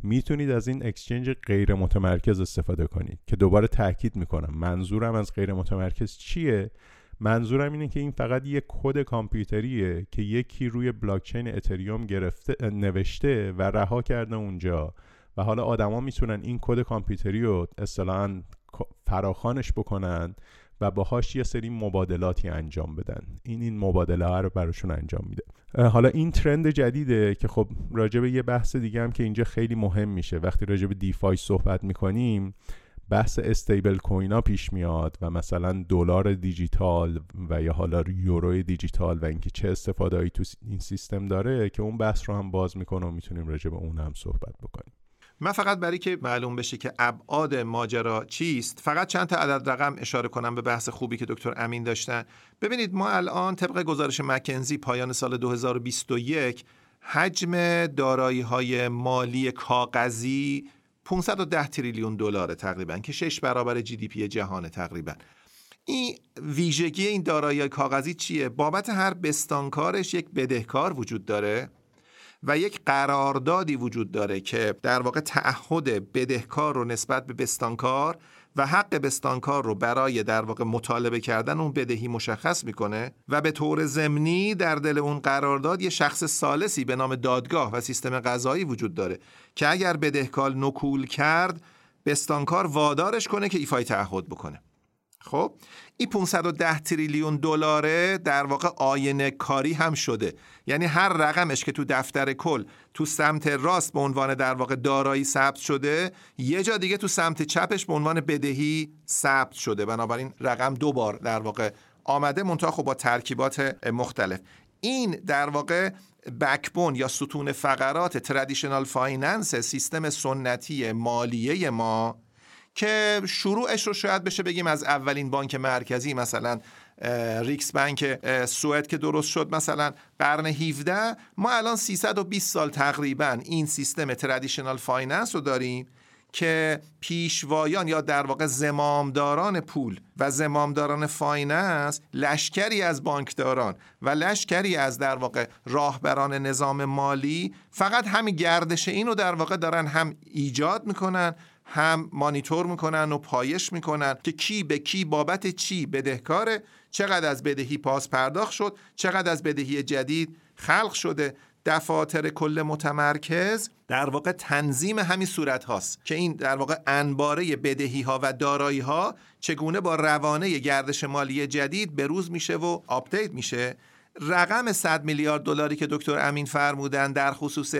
می‌تونید از این exchange غیر متمرکز استفاده کنید که دوباره تاکید می‌کنم منظورم از غیر متمرکز چیه؟ منظورم اینه که این فقط یک کد کامپیوتریه که یکی روی بلاکچین اتریوم گرفته نوشته و رها کرده اونجا. و حالا آدما می‌تونن این کد کامپیوتری رو اصطلاحا فراخانش بکنن و باهاش یه سری مبادلاتی انجام بدن. این این مبادله ها رو براشون انجام میده. حالا این ترند جدیده که خب راجع به یه بحث دیگه هم که اینجا خیلی مهم میشه. وقتی راجع به دیفای صحبت می‌کنیم بحث استیبل کوینا پیش میاد و مثلا دلار دیجیتال و یا حالا یورو دیجیتال و اینکه چه استفادهایی تو این سیستم داره که اون بحث رو هم باز می‌کنه و می‌تونیم راجع به اون هم صحبت بکنیم. من فقط برای که معلوم بشه که ابعاد ماجرا چیست فقط چند تا عدد رقم اشاره کنم به بحث خوبی که دکتر امین داشتن. ببینید ما الان طبق گزارش مکنزی پایان سال 2021 حجم دارایی های مالی کاغذی 510 تریلیون دلار تقریبا که 6 برابر جی دی پی جهان تقریبا. این ویژگی این دارایی کاغذی چیه؟ بابت هر بستانکارش یک بدهکار وجود داره و یک قراردادی وجود داره که در واقع تعهد بدهکار رو نسبت به بستانکار و حق بستانکار رو برای در واقع مطالبه کردن اون بدهی مشخص می‌کنه و به طور ضمنی در دل اون قرارداد یه شخص سالسی به نام دادگاه و سیستم قضایی وجود داره که اگر بدهکار نکول کرد بستانکار وادارش کنه که ایفای تعهد بکنه. خب؟ این 510 تریلیون دلاره در واقع آینه کاری هم شده. یعنی هر رقمش که تو دفتر کل تو سمت راست به عنوان در واقع دارایی ثبت شده یه جا دیگه تو سمت چپش به عنوان بدهی ثبت شده. بنابراین رقم دو بار در واقع آمده منتها خب با ترکیبات مختلف. این در واقع backbone یا ستون فقرات traditional finance سیستم سنتی مالیه ما که شروعش رو شاید بشه بگیم از اولین بانک مرکزی مثلا ریکس بانک سوئد که درست شد مثلا قرن 17 ما الان 320 سال تقریبا این سیستم traditional finance رو داریم که پیشوایان یا در واقع زمامداران پول و زمامداران finance لشکری از بانکداران و لشکری از در واقع راهبران نظام مالی فقط همین گردش این رو در واقع دارن هم ایجاد می‌کنن هم مانیتور می‌کنن و پایش می‌کنن که کی به کی بابت چی بدهکاره چقدر از بدهی پاس پرداخت شد چقدر از بدهی جدید خلق شده. دفاتر کل متمرکز در واقع تنظیم همین صورت هاست که این در واقع انباره بدهی ها و دارایی ها چگونه با روانه گردش مالی جدید به روز میشه و update میشه. رقم 100 میلیارد دلاری که دکتر امین فرمودن در خصوص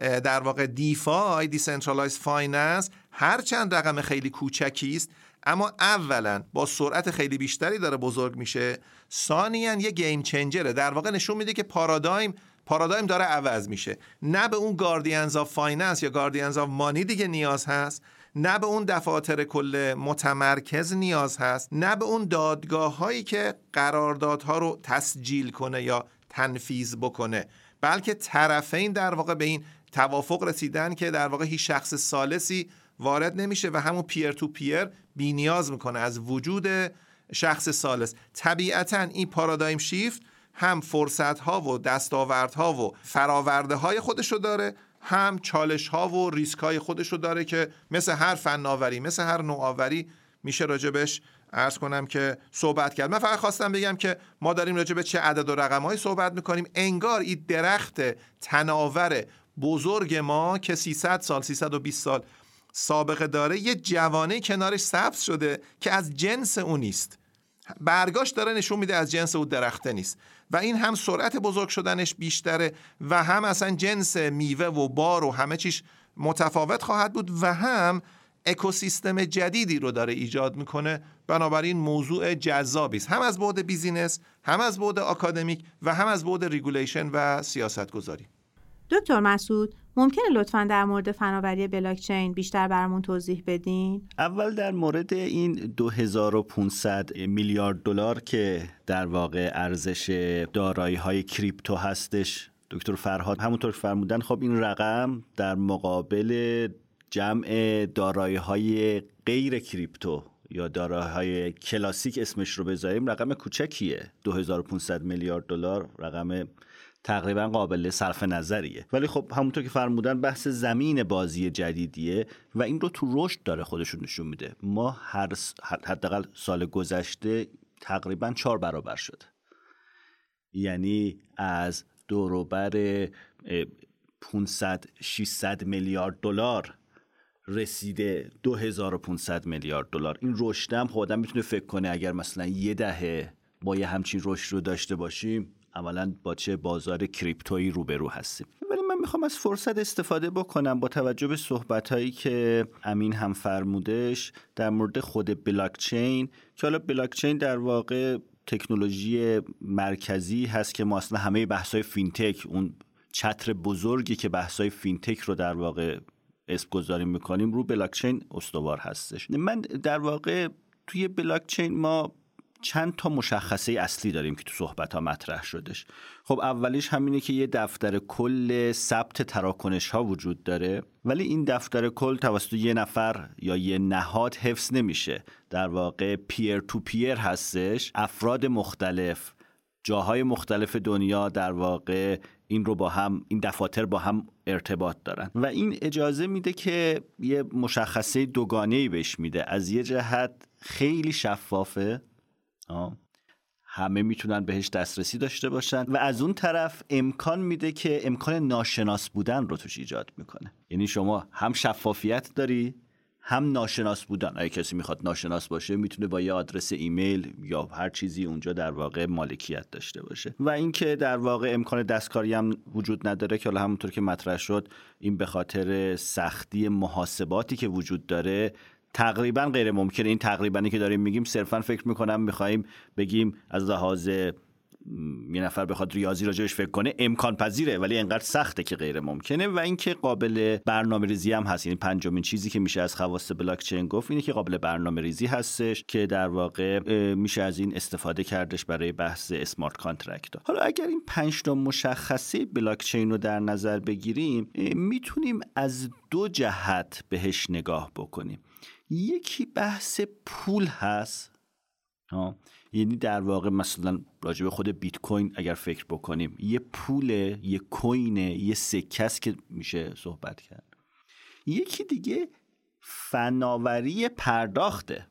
در واقع DeFi decentralized finance هرچند رقم خیلی کوچکی است اما اولا با سرعت خیلی بیشتری داره بزرگ میشه. ثانیا یه game changer ه. در واقع نشون میده که پارادایم پارادایم داره عوض میشه. نه به اون guardians of finance یا guardians of money دیگه نیاز هست نه به اون دفاتر کل متمرکز نیاز هست نه به اون دادگاه هایی که قراردادها رو تسجیل کنه یا تنفیز بکنه بلکه طرفین در واقع به این توافق رسیدن که در واقع هیچ شخص سالسی وارد نمیشه و همون پیر تو پیر بی نیاز می‌کنه از وجود شخص سالس. طبیعتا این پارادایم شیفت هم فرصت ها و دستاورد ها و فراورده های خودشو داره هم چالش ها و ریسک های خودش رو داره که مثل هر فناوری مثل هر نوآوری میشه راجبش ارز کنم که صحبت کرد. من فقط خواستم بگم که ما داریم راجع به چه عدد و رقم صحبت می‌کنیم. انگار این درخت تناور بزرگ ما که 300 سال 320 سال سابقه داره یه جوانه کنارش سبز شده که از جنس اون نیست. برگاش داره نشون میده از جنس اون درخته نیست. و این هم سرعت بزرگ شدنش بیشتره و هم اصلا جنس میوه و بار و همه چیش متفاوت خواهد بود و هم اکوسیستم جدیدی رو داره ایجاد می‌کنه. بنابراین موضوع جذابی است. هم از بعد business هم از بعد آکادمیک و هم از بعد regulation و سیاست گذاری دکتر مسعود ممکنه لطفا در مورد فناوری بلاکچین بیشتر برامون توضیح بدین؟ اول در مورد این 2500 میلیارد دلار که در واقع ارزش دارایی های crypto هستش دکتر فرهاد همونطور فرمودن خب این رقم در مقابل جمع دارایی های غیر کریپتو یا دارایی کلاسیک اسمش رو بذاریم رقم کوچکیه 2500 میلیارد دلار رقم تقریبا قابل صرف نظریه. ولی خب همونطور که فرمودن بحث زمین بازی جدیدیه و این رو تو رشد داره خودشون نشون میده. ما هر حداقل سال گذشته تقریبا چهار برابر شده یعنی از دوروبر 500 600 میلیارد دلار رسیده 2500 میلیارد دلار. این رشدم خب آدم می‌تونه فکر کنه اگر مثلا یه دهه با یه همچین رشد رو داشته باشیم اولا با چه بازار کریپتویی روبرو هستیم؟ ولی من می‌خوام از فرصت استفاده بکنم با توجه به صحبت هایی که امین هم فرمودش در مورد خود بلاکچین که حالا بلاکچین در واقع تکنولوژی مرکزی هست که ما اصلا همه بحث های فینتک اون چتر بزرگی که بحث های فینتک رو در واقع اسم گذاری می‌کنیم رو بلاکچین استوار هستش. من در واقع توی بلاکچین ما چند تا مشخصه اصلی داریم که تو صحبت ها مطرح شدش. خب اولیش همینه که یه دفتر کل ثبت تراکنش ها وجود داره ولی این دفتر کل توسط یه نفر یا یه نهاد حفظ نمیشه. در واقع پیر تو پیر هستش. افراد مختلف جاهای مختلف دنیا در واقع این رو با هم این دفاتر با هم ارتباط دارن. و این اجازه میده که یه مشخصه دوگانه بهش میده. از یه جهت خیلی شفافه. همه می‌تونن بهش دسترسی داشته باشن و از اون طرف امکان میده که امکان ناشناس بودن رو توش ایجاد می‌کنه. یعنی شما هم شفافیت داری هم ناشناس بودن. اگه کسی می‌خواد ناشناس باشه می‌تونه با یه آدرس ایمیل یا هر چیزی اونجا در واقع مالکیت داشته باشه. و اینکه در واقع امکان دستکاری هم وجود نداره که حالا همونطور که مطرح شد این به خاطر سختی محاسباتی که وجود داره تقریبا غیر ممکنه این تقریبا که داریم میگیم صرفا فکر می‌کنم می‌خوایم بگیم از لحاظ یه نفر بخواد ریاضی راجبش فکر کنه امکان پذیره ولی انقدر سخته که غیر ممکنه. و اینکه قابل برنامه ریزی هم هست. یعنی پنجمین چیزی که میشه از خواص بلاک چین گفت اینه که قابل برنامه ریزی هستش که در واقع میشه از این استفاده کردش برای بحث smart contract حالا اگر این پنج تا مشخصه بلاک چین رو در نظر بگیریم می‌تونیم از دو جهت بهش نگاه بکنیم. یکی بحث پول هست. یعنی در واقع مثلا راجع به خود بیت کوین اگر فکر بکنیم یه پول یه کوین یه سکه که میشه صحبت کرد. یکی دیگه فناوری پرداخته.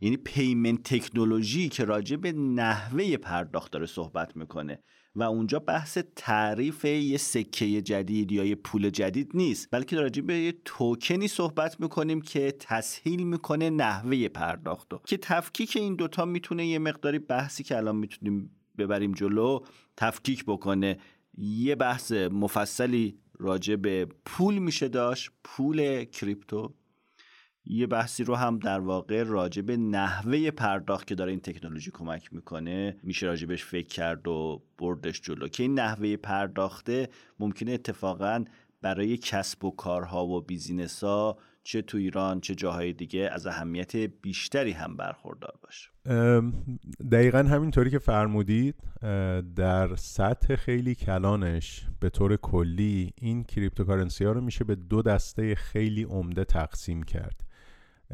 یعنی پیمنت تکنولوژی که راجع به نحوه پرداخت داره صحبت می‌کنه. و اونجا بحث تعریف یه سکه جدید یا یه پول جدید نیست بلکه راجع به یه توکنی صحبت می‌کنیم که تسهیل می‌کنه نحوه پرداخت که تفکیک این دوتا می‌تونه یه مقداری بحثی که الان می‌تونیم ببریم جلو تفکیک بکنه. یه بحث مفصلی راجع به پول میشه داشت پول کریپتو. یه بحثی رو هم در واقع راجع به نحوه پرداخت که داره این تکنولوژی کمک می‌کنه میشه راجبش فکر کرد و بردش جلو. که این نحوه پرداخته ممکنه اتفاقا برای کسب و کارها و بیزینس ها چه تو ایران چه جاهای دیگه از اهمیت بیشتری هم برخوردار باشه. دقیقا همینطوری که فرمودید در سطح خیلی کلانش به طور کلی این cryptocurrency ها رو میشه به دو دسته خیلی عمده تقسیم کرد.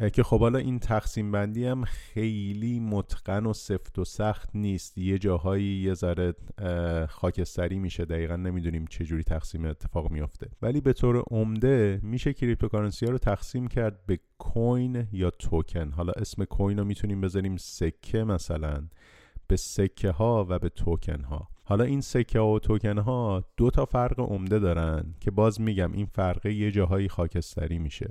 که خب حالا این تقسیم بندی هم خیلی متقن و سفت و سخت نیست. یه جاهایی یه ذره خاکستری میشه. دقیقا نمی‌دونیم چه جوری تقسیم اتفاق میافته. ولی به طور عمده میشه cryptocurrency ها رو تقسیم کرد به coin یا توکن. حالا اسم coin رو می‌تونیم بذاریم سکه مثلا. به سکه ها و به توکن ها. حالا این سکه ها و توکن ها دو تا فرق عمده دارن که باز میگم این فرق یه جاهایی خاکستری میشه.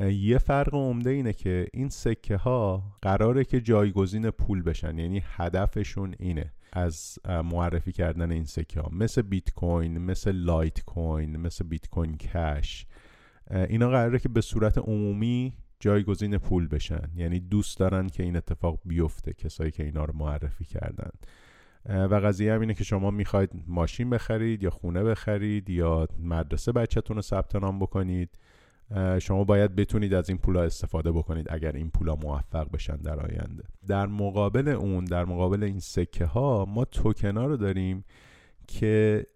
یه فرق عمده اینه که این سکه ها قراره که جایگزین پول بشن. یعنی هدفشون اینه از معرفی کردن این سکه ها. مثل بیت کوین مثل لایت کوین مثل بیت کوین کش اینا قراره که به صورت عمومی جایگزین پول بشن. یعنی دوست دارن که این اتفاق بیفته کسایی که اینا رو معرفی کردن. و قضیه هم اینه که شما می‌خواید ماشین بخرید یا خونه بخرید یا مدرسه بچهتون رو ثبت نام بکنید. شما باید بتونید از این پولا استفاده بکنید اگر این پولا موفق بشن در آینده. در مقابل اون در مقابل این سکه ها ما توکن ها رو داریم که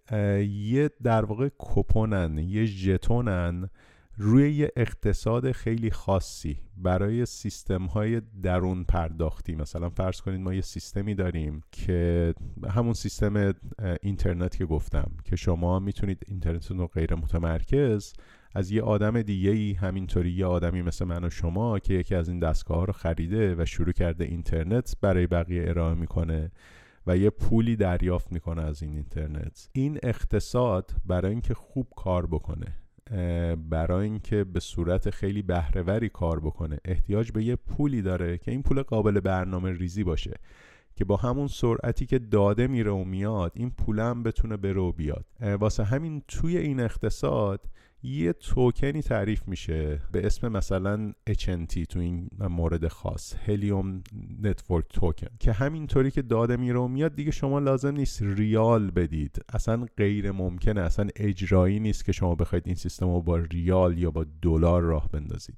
یه در واقع کپونن یه ژتونن روی یه اقتصاد خیلی خاصی برای سیستم های درون پرداختی. مثلا فرض کنید ما یه سیستمی داریم که همون سیستم اینترنت که گفتم که شما می‌تونید اینترنتتون رو غیر متمرکز از یه آدم دیگه ای همینطوری یه آدمی مثل من و شما که یکی از این دستگاه رو خریده و شروع کرده اینترنت برای بقیه ارائه می‌کنه و یه پولی دریافت می‌کنه از این اینترنت. این اقتصاد برای اینکه خوب کار بکنه برای اینکه به صورت خیلی بهره‌وری کار بکنه احتیاج به یه پولی داره که این پول قابل برنامه ریزی باشه که با همون سرعتی که داده میره و میاد این پولم بتونه بره بیاد. واسه همین توی این اقتصاد یه توکنی تعریف میشه به اسم مثلا HNT تو این مورد خاص Helium Network Token که همینطوری که داده میره و میاد دیگه شما لازم نیست ریال بدید. اصلا غیر ممکنه اصلا اجرایی نیست که شما بخواید این سیستم رو با ریال یا با دلار راه بندازید.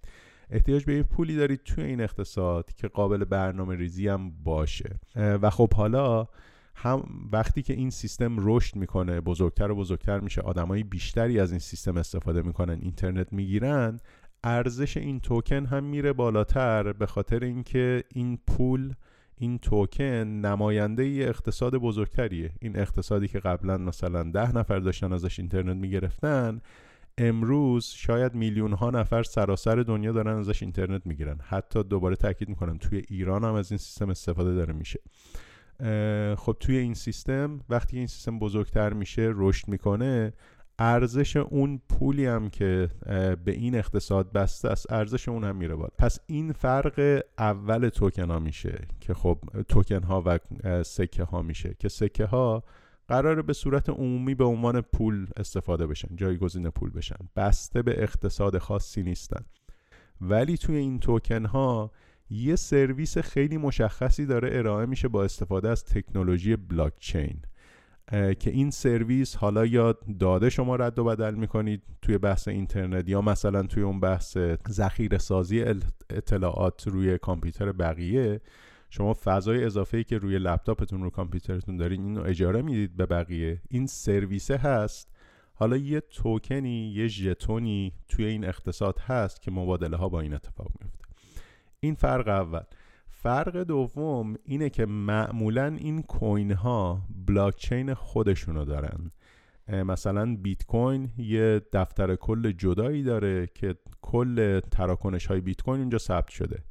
احتیاج به یه پولی دارید توی این اقتصاد که قابل برنامه ریزی هم باشه. و خب حالا هم وقتی که این سیستم رشد می‌کنه بزرگتر و بزرگتر میشه آدمای بیشتری از این سیستم استفاده می‌کنن اینترنت می‌گیرن ارزش این توکن هم میره بالاتر به خاطر اینکه این پول این توکن نماینده ای اقتصاد بزرگتریه. این اقتصادی که قبلا مثلا ده نفر داشتن ازش اینترنت می‌گرفتن امروز شاید میلیون ها نفر سراسر دنیا دارن ازش اینترنت می‌گیرن. حتی دوباره تاکید می‌کنم توی ایران هم از این سیستم استفاده داره میشه. خب توی این سیستم وقتی این سیستم بزرگتر میشه رشد می‌کنه ارزش اون پولی هم که به این اقتصاد بسته است ارزش اون هم میره بالا. پس این فرق اول توکن ها میشه که خب توکن ها و سکه ها میشه که سکه ها قراره به صورت عمومی به عنوان پول استفاده بشن جایگزین پول بشن. بسته به اقتصاد خاصی نیستن. ولی توی این توکن ها یه سرویس خیلی مشخصی داره ارائه میشه با استفاده از تکنولوژی بلاک چین که این سرویس حالا یا داده شما رد و بدل می‌کنید توی بحث اینترنت یا مثلا توی اون بحث ذخیره سازی اطلاعات روی کامپیوتر بقیه شما فضای اضافه که روی لپتاپتون رو کامپیوترتون دارین اینو اجاره می‌دید به بقیه. این سرویسه هست. حالا یه توکنی یه ژتونی توی این اقتصاد هست که مبادله ها با این اتفاق میفته این فرق اول. فرق دوم اینه که معمولا این کوین ها بلاکچین خودشونو دارن. مثلا بیت کوین یه دفتر کل جدایی داره که کل تراکنش های بیت کوین اونجا ثبت شده.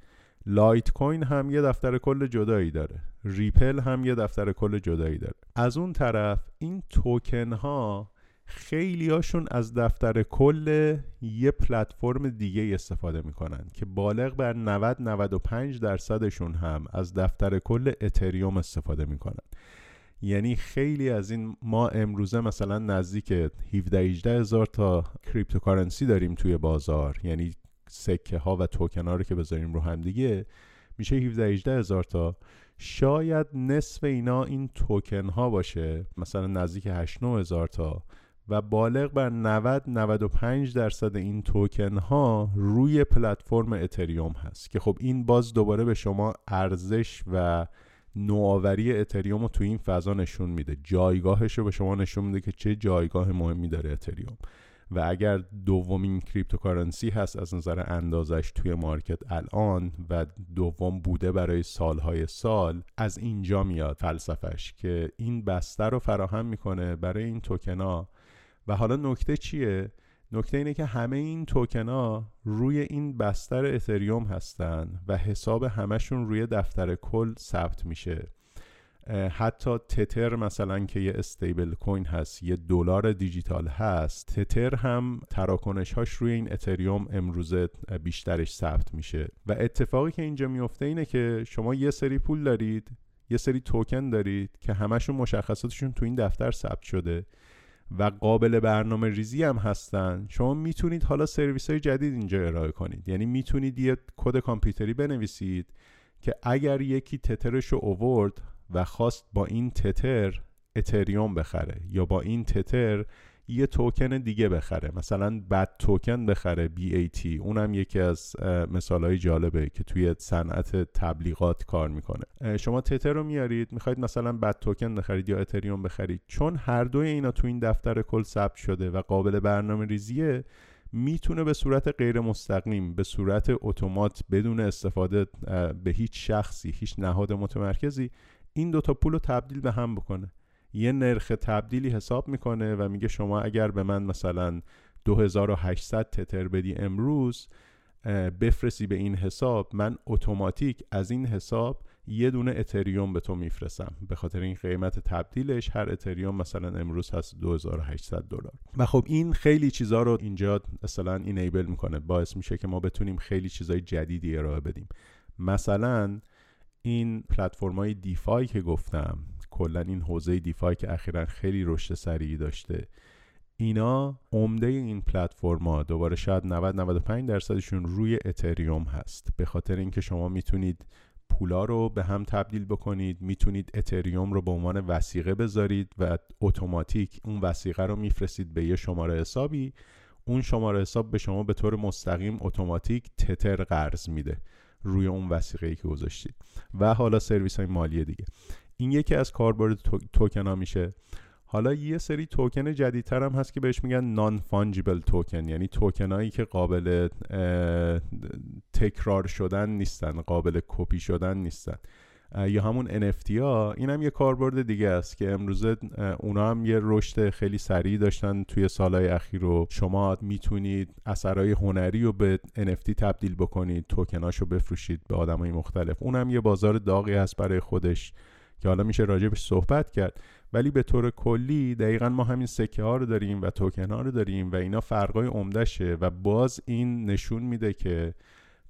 لایت کوین هم یه دفتر کل جدایی داره. ریپل هم یه دفتر کل جدایی داره. از اون طرف این توکن ها خیلی هاشون از دفتر کل یه پلتفرم دیگه استفاده می‌کنن که بالغ بر 90 95 درصدشون هم از دفتر کل اتریوم استفاده می‌کنن. یعنی خیلی از این ما امروزه مثلا نزدیک 17 18 هزار تا cryptocurrency داریم توی بازار. یعنی سکه ها و توکن ها رو که بذاریم رو هم دیگه میشه 17 18 هزار تا. شاید نصف اینا این توکن ها باشه. مثلا نزدیک 8 9 هزار تا. و بالغ بر 90 95 درصد این توکن ها روی پلتفرم اتریوم هست که خب این باز دوباره به شما ارزش و نوآوری اتریوم رو تو این فضا نشون میده. جایگاهش رو به شما نشون میده که چه جایگاه مهمی داره اتریوم. و اگر دومین cryptocurrency هست از نظر اندازش توی market الان و دوم بوده برای سالهای سال از اینجا میاد فلسفش که این بستر رو فراهم می‌کنه برای این توکنا و حالا نکته چیه؟ نکته اینه که همه این توکنا روی این بستر اتریوم هستن و حساب همشون روی دفتر کل ثبت میشه. حتی تتر مثلا که یه stablecoin هست یه دلار دیجیتال هست تتر هم تراکنش هاش روی این اتریوم امروزه بیشترش ثبت میشه. و اتفاقی که اینجا میفته اینه که شما یه سری پول دارید یه سری توکن دارید که همشون مشخصاتشون تو این دفتر ثبت شده. و قابل برنامه ریزی هم هستن. شما می‌تونید حالا سرویس های جدید اینجا ارائه کنید. یعنی می‌تونید یه کد کامپیوتری بنویسید که اگر یکی تترش رو اوورد و خواست با این تتر اتریوم بخره یا با این تتر یه توکن دیگه بخره. مثلا بد توکن بخره BAT اونم یکی از مثال های جالبه که توی صنعت تبلیغات کار می‌کنه. شما تتر رو میارید می‌خواید مثلا بد توکن بخرید یا اتریوم بخرید. چون هر دوی اینا تو این دفتر کل ثبت شده و قابل برنامه ریزیه می‌تونه به صورت غیر مستقیم به صورت اتومات بدون استفاده به هیچ شخصی هیچ نهاد متمرکزی این دوتا پول رو تبدیل به هم بکنه. یه نرخ تبدیلی حساب می‌کنه و میگه شما اگر به من مثلا 2800 تتر بدی امروز بفرستی به این حساب من اتوماتیک از این حساب یه دونه اتریوم به تو میفرستم. به خاطر این قیمت تبدیلش هر اتریوم مثلا امروز هست 2800 دلار. و خب این خیلی چیزا رو اینجا مثلا اینیبل می‌کنه. باعث میشه که ما بتونیم خیلی چیزای جدیدی ارائه بدیم. مثلا این پلتفرم‌های دیفای که گفتم کلا این حوزه دیفای که اخیرا خیلی رشد سریعی داشته اینا عمده این پلتفرما دوباره شاید 90 95 درصدشون روی اتریوم هست. به خاطر اینکه شما می‌تونید پولا رو به هم تبدیل بکنید می‌تونید اتریوم رو به عنوان وسیقه بذارید و اتوماتیک اون وسیقه رو میفرستید به یه شماره حسابی. اون شماره حساب به شما به طور مستقیم اتوماتیک تتر قرض میده روی اون وثیقه ای که گذاشتید. و حالا سرویس های مالی دیگه. این یکی از کاربرد توکن ها میشه. حالا یه سری توکن جدیدتر هم هست که بهش میگن non-fungible token یعنی توکن هایی که قابل تکرار شدن نیستن قابل کپی شدن نیستن. یا همون NFT ها این هم یه کاربرد دیگه است که امروزه اونا هم یه رشد خیلی سریع داشتن توی سالهای اخیر رو شما می‌تونید اثرهای هنری رو به NFT تبدیل بکنید توکناش رو بفروشید به آدمای مختلف. اون هم یه بازار داغی هست برای خودش. که حالا میشه راجبش صحبت کرد. ولی به طور کلی دقیقا ما همین سکه ها رو داریم و توکن ها رو داریم و اینا فرقای عمده‌شه و باز این نشون میده که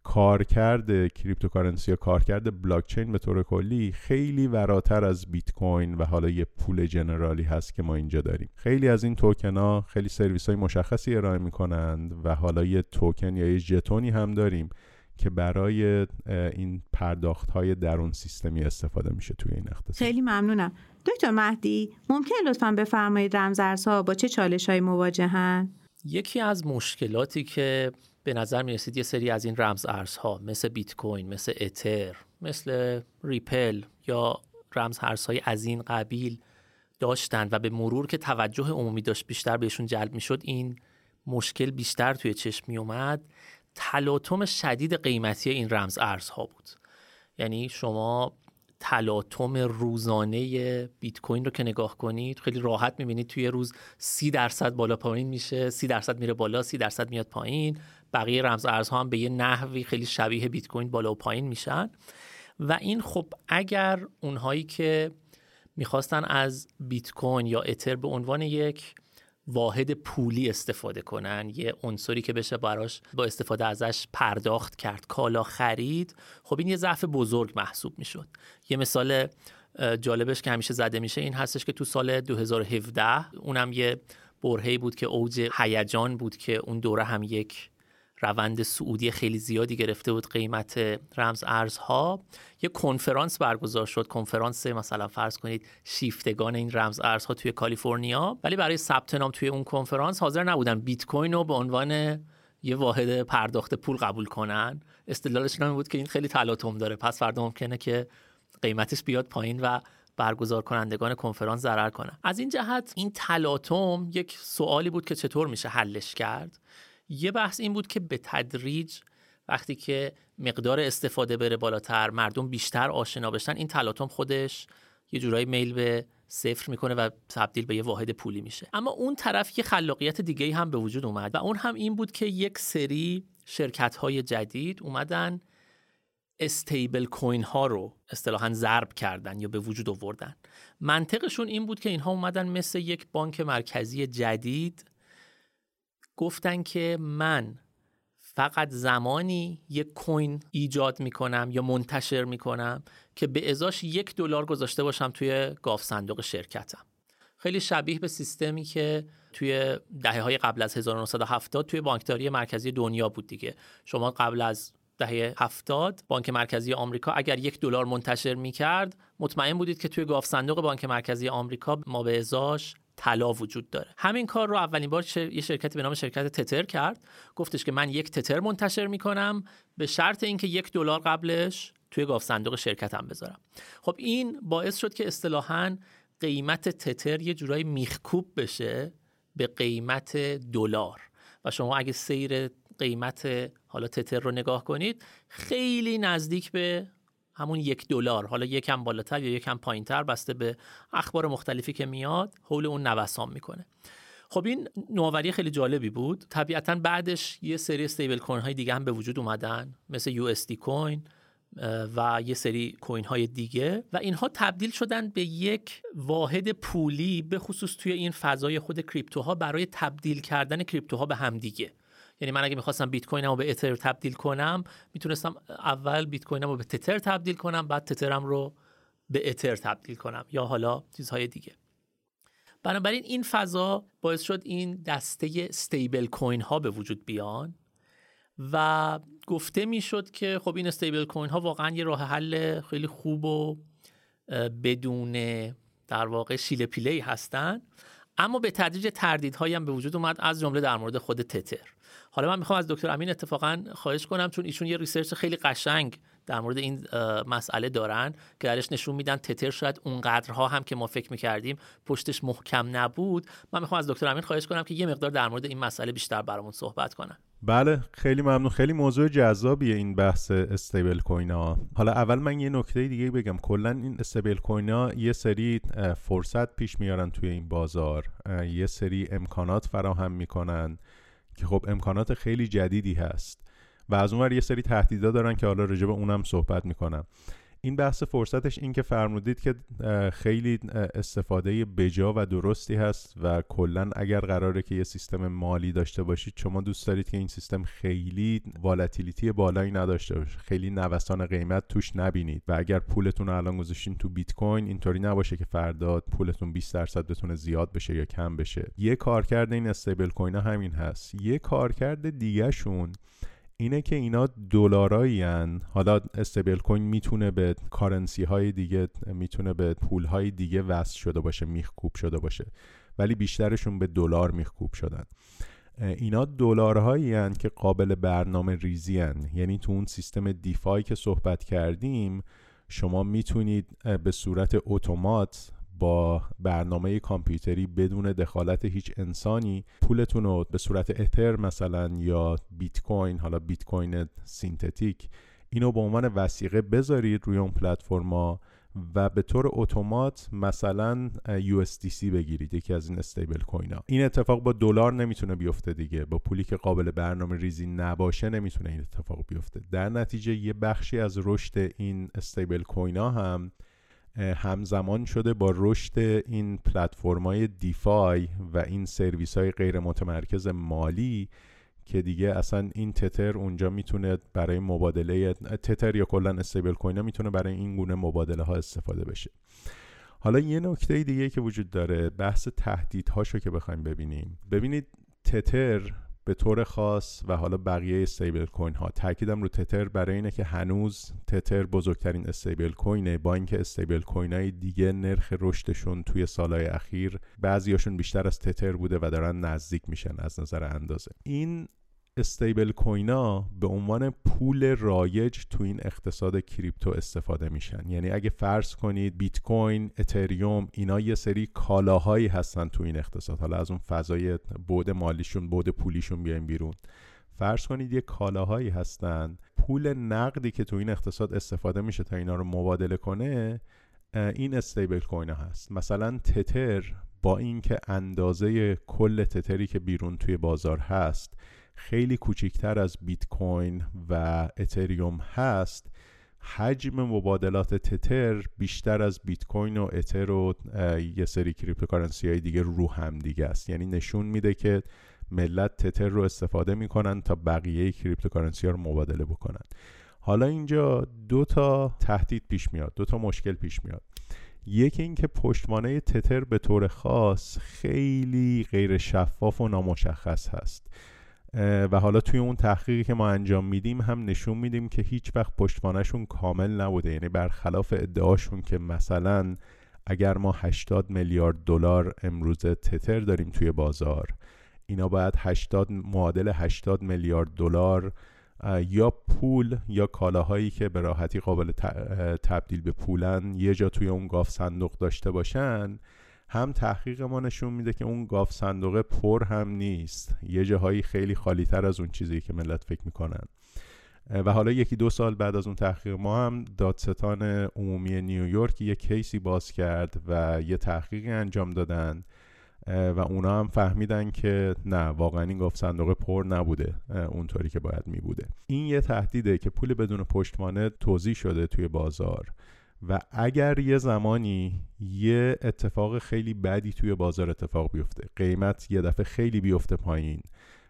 کارکرد cryptocurrency یا کارکرد بلاکچین به طور کلی خیلی فراتر از بیت کوین و حالا یه پول general ی هست که ما اینجا داریم. خیلی از این توکن ها خیلی سرویس های مشخصی ارائه می‌کنند و حالا یه توکن یا یه ژتونی هم داریم. که برای این پرداخت های درون سیستمی استفاده میشه توی این اقتصاد. خیلی ممنونم. دکتر مهدی ممکن لطفا بفرمایید رمزارزها با چه چالش های مواجهن؟ یکی از مشکلاتی که به نظر می رسید یه سری از این رمز ارزها مثل بیت کوین مثل اتر مثل ریپل یا رمز ارزهای از این قبیل داشتن و به مرور که توجه عمومی داشت بیشتر بهشون جلب می شد این مشکل بیشتر توی چشم می اومد تلاطم شدید قیمتی این رمز ارزها بود. یعنی شما تلاطم روزانه بیت کوین رو که نگاه کنید خیلی راحت می‌بینید توی روز سی درصد بالا پایین میشه سی درصد میره بالا سی درصد میاد پایین. بقیه رمز ارزها هم به یه نحوی خیلی شبیه بیت کوین بالا و پایین میشن. و این خب اگر اونهایی که می‌خواستن از بیت کوین یا اتر به عنوان یک واحد پولی استفاده کنن. یه عنصری که بشه براش با استفاده ازش پرداخت کرد. کالا خرید. خب این یه ضعف بزرگ محسوب می‌شد. یه مثال جالبش که همیشه زده میشه این هستش که تو سال 2017 اونم یه برهی بود که اوج هیجان بود که اون دوره هم یک روند سعودی خیلی زیادی گرفته بود قیمت رمز ارزها. یه کنفرانس برگزار شد. کنفرانس مثلا فرض کنید شیفتگان این رمز ارزها توی کالیفرنیا. ولی برای ثبت نام توی اون کنفرانس حاضر نبودن بیت کوین رو به عنوان یه واحد پرداخت پول قبول کنن. استدلالشون این بود که این خیلی تلاطم داره. پس فردا ممکنه که قیمتش بیاد پایین و برگزار کنندگان کنفرانس ضرر کنن. از این جهت این تلاطم یک سوالی بود که چطور میشه حلش کرد؟ یه بحث این بود که به تدریج وقتی که مقدار استفاده بره بالاتر مردم بیشتر آشنا بشن این تلاطم خودش یه جورایی میل به صفر می‌کنه و تبدیل به یه واحد پولی میشه. اما اون طرف یه خلاقیت دیگه هم به وجود اومد و اون هم این بود که یک سری شرکت های جدید اومدن استیبل کوین ها رو اصطلاحا ضرب کردن یا به وجود آوردن. منطقشون این بود که اینها اومدن مثل یک بانک مرکزی جدید گفتن که من فقط زمانی یک کوین ایجاد می‌کنم یا منتشر می‌کنم که به ازاش یک دلار گذاشته باشم توی گاف صندوق شرکتم. خیلی شبیه به سیستمی که توی دهه های قبل از 1970 توی بانکداری مرکزی دنیا بود دیگه. شما قبل از دهه 70 بانک مرکزی آمریکا اگر یک دلار منتشر می‌کرد مطمئن بودید که توی گاف صندوق بانک مرکزی آمریکا ما به ازاش طلا وجود داره. همین کار رو اولین بار یه شرکتی به نام شرکت تتر کرد. گفتش که من یک تتر منتشر می‌کنم. به شرط اینکه یک دلار قبلش توی گاف صندوق شرکتم بذارم. خب این باعث شد که اصطلاحا قیمت تتر یه جورایی میخکوب بشه به قیمت دلار. و شما اگه سیر قیمت حالا تتر رو نگاه کنید خیلی نزدیک به همون یک دلار حالا یکم بالاتر یا یکم پایینتر بسته به اخبار مختلفی که میاد حول اون نوسان می‌کنه. خب این نوآوری خیلی جالبی بود. طبیعتا بعدش یه سری استیبل کوین های دیگه هم به وجود اومدن مثل یو اس دی کوین و یه سری کوین های دیگه و اینها تبدیل شدن به یک واحد پولی به خصوص توی این فضای خود کریپتوها برای تبدیل کردن کریپتوها به همدیگه. یعنی من اگه می‌خواستم بیت کوینم رو به اتر تبدیل کنم می‌تونستم اول بیت کوینم رو به تتر تبدیل کنم بعد تترم رو به اتر تبدیل کنم یا حالا چیزهای دیگه. بنابراین این فضا باعث شد این دسته استیبل کوین ها به وجود بیان و گفته می‌شد که خب این استیبل کوین ها واقعا یه راه حل خیلی خوب و بدون در واقع شیل پیله هستن. اما به تدریج تردیدهایی هم به وجود اومد از جمله در مورد خود تتر. حالا من می‌خوام از دکتر امین اتفاقا خواهش کنم چون ایشون یه research خیلی قشنگ در مورد این مسئله دارن که درش نشون میدن تتر شاید اونقدرها هم که ما فکر می‌کردیم پشتش محکم نبود. من می‌خوام از دکتر امین خواهش کنم که یه مقدار در مورد این مسئله بیشتر برامون صحبت کنن. بله خیلی ممنون. خیلی موضوع جذابیه این بحث stablecoin ها. حالا اول من یه نکته دیگه بگم. کلا این stablecoin ها یه سری فرصت پیش میارن توی این بازار. یه سری امکانات فراهم می‌کنن که خب امکانات خیلی جدیدی هست. و از اونور یه سری تهدیدا دارن که حالا راجع به اونم صحبت می‌کنم. این بحث فرصتش این که فرمودید که خیلی استفاده بجا و درستی هست و کلا اگر قراره که یه سیستم مالی داشته باشید شما دوست دارید که این سیستم خیلی volatility بالایی نداشته باشه خیلی نوسان قیمت توش نبینید و اگر پولتون رو الان گذاشتین تو بیت کوین اینطوری نباشه که فردا پولتون 20 درصد بتونه زیاد بشه یا کم بشه. یه کارکرد این stablecoin همین هست. یه کارکرد دیگه شون اینه که اینا دلارایی حالا stablecoin می‌تونه به currency های دیگه می‌تونه به پول های دیگه وصل شده باشه میخکوب شده باشه. ولی بیشترشون به دلار میخکوب شدن. اینا دلارهایی که قابل برنامه ریزی هن. یعنی تو اون سیستم DeFi که صحبت کردیم شما می‌تونید به صورت اتومات با برنامه کامپیوتری بدون دخالت هیچ انسانی پولتون رو به صورت اتر مثلا یا بیت کوین حالا بیت کوین synthetic اینو به عنوان وسیقه بذارید روی اون پلتفرما و به طور اتومات مثلا USDC بگیرید یکی از این استیبل کوین ها. این اتفاق با دلار نمی‌تونه بیفته دیگه. با پولی که قابل برنامه ریزی نباشه نمی‌تونه این اتفاق بیفته. در نتیجه یه بخشی از رشد این استیبل کوین ها هم همزمان شده با رشد این پلتفرم‌های دیفای و این سرویس های غیر متمرکز مالی که دیگه اصلا این تتر اونجا می‌تونه برای مبادله تتر یا کلا استیبل کوین می‌تونه برای این گونه مبادله ها استفاده بشه. حالا یه نکته دیگه که وجود داره بحث تهدیدهاشو که بخوایم ببینیم. ببینید تتر به طور خاص و حالا بقیه استیبل کوین ها. تاکیدم رو تتر برای اینه که هنوز تتر بزرگترین استیبل کوینه با اینکه استیبل کوین های دیگه نرخ رشدشون توی سالهای اخیر بعضیاشون بیشتر از تتر بوده و دارن نزدیک میشن از نظر اندازه. این استیبل کوینا به عنوان پول رایج تو این اقتصاد کریپتو استفاده میشن. یعنی اگه فرض کنید بیت کوین اتریوم اینا یه سری کالاهایی هستن تو این اقتصاد. حالا از اون فضای بود مالیشون بود پولیشون بیایم بیرون. فرض کنید یه کالاهایی هستن. پول نقدی که تو این اقتصاد استفاده میشه تا اینا رو مبادله کنه این استیبل کوین هست. مثلا تتر با اینکه اندازه کل تتری که بیرون توی بازار هست خیلی کوچیکتر از بیت کوین و اتریوم هست. حجم مبادلات تتر بیشتر از بیت کوین و اتر و یه سری cryptocurrency های دیگه رو هم دیگه است. یعنی نشون میده که ملت تتر رو استفاده می‌کنن تا بقیه cryptocurrency ها رو مبادله بکنن. حالا اینجا دو تا تهدید پیش میاد دو تا مشکل پیش میاد. یکی اینکه پشتوانه تتر به طور خاص خیلی غیر شفاف و نامشخص هست. و حالا توی اون تحقیقی که ما انجام میدیم هم نشون میدیم که هیچ وقت پشتوانهشون کامل نبوده. یعنی برخلاف ادعاشون که مثلا اگر ما 80 میلیارد دلار امروز تتر داریم توی بازار اینا باید 80 معادل 80 میلیارد دلار یا پول یا کالاهایی که به راحتی قابل تبدیل به پولن یه جا توی اون گاف صندوق داشته باشن هم تحقیق ما نشون میده که اون گاف صندوق پر هم نیست. یه جاهایی خیلی خالی تر از اون چیزی که ملت فکر می‌کنن. و حالا یکی دو سال بعد از اون تحقیق ما هم دادستان عمومی نیویورک یه کیسی باز کرد و یه تحقیقی انجام دادن. و اونا هم فهمیدن که نه واقعا این گفت صندوق پر نبوده اونطوری که باید می بوده این یه تهدیده که پول بدون پشتوانه توضیح شده توی بازار. و اگر یه زمانی یه اتفاق خیلی بدی توی بازار اتفاق بیفته قیمت یه دفعه خیلی بیفته پایین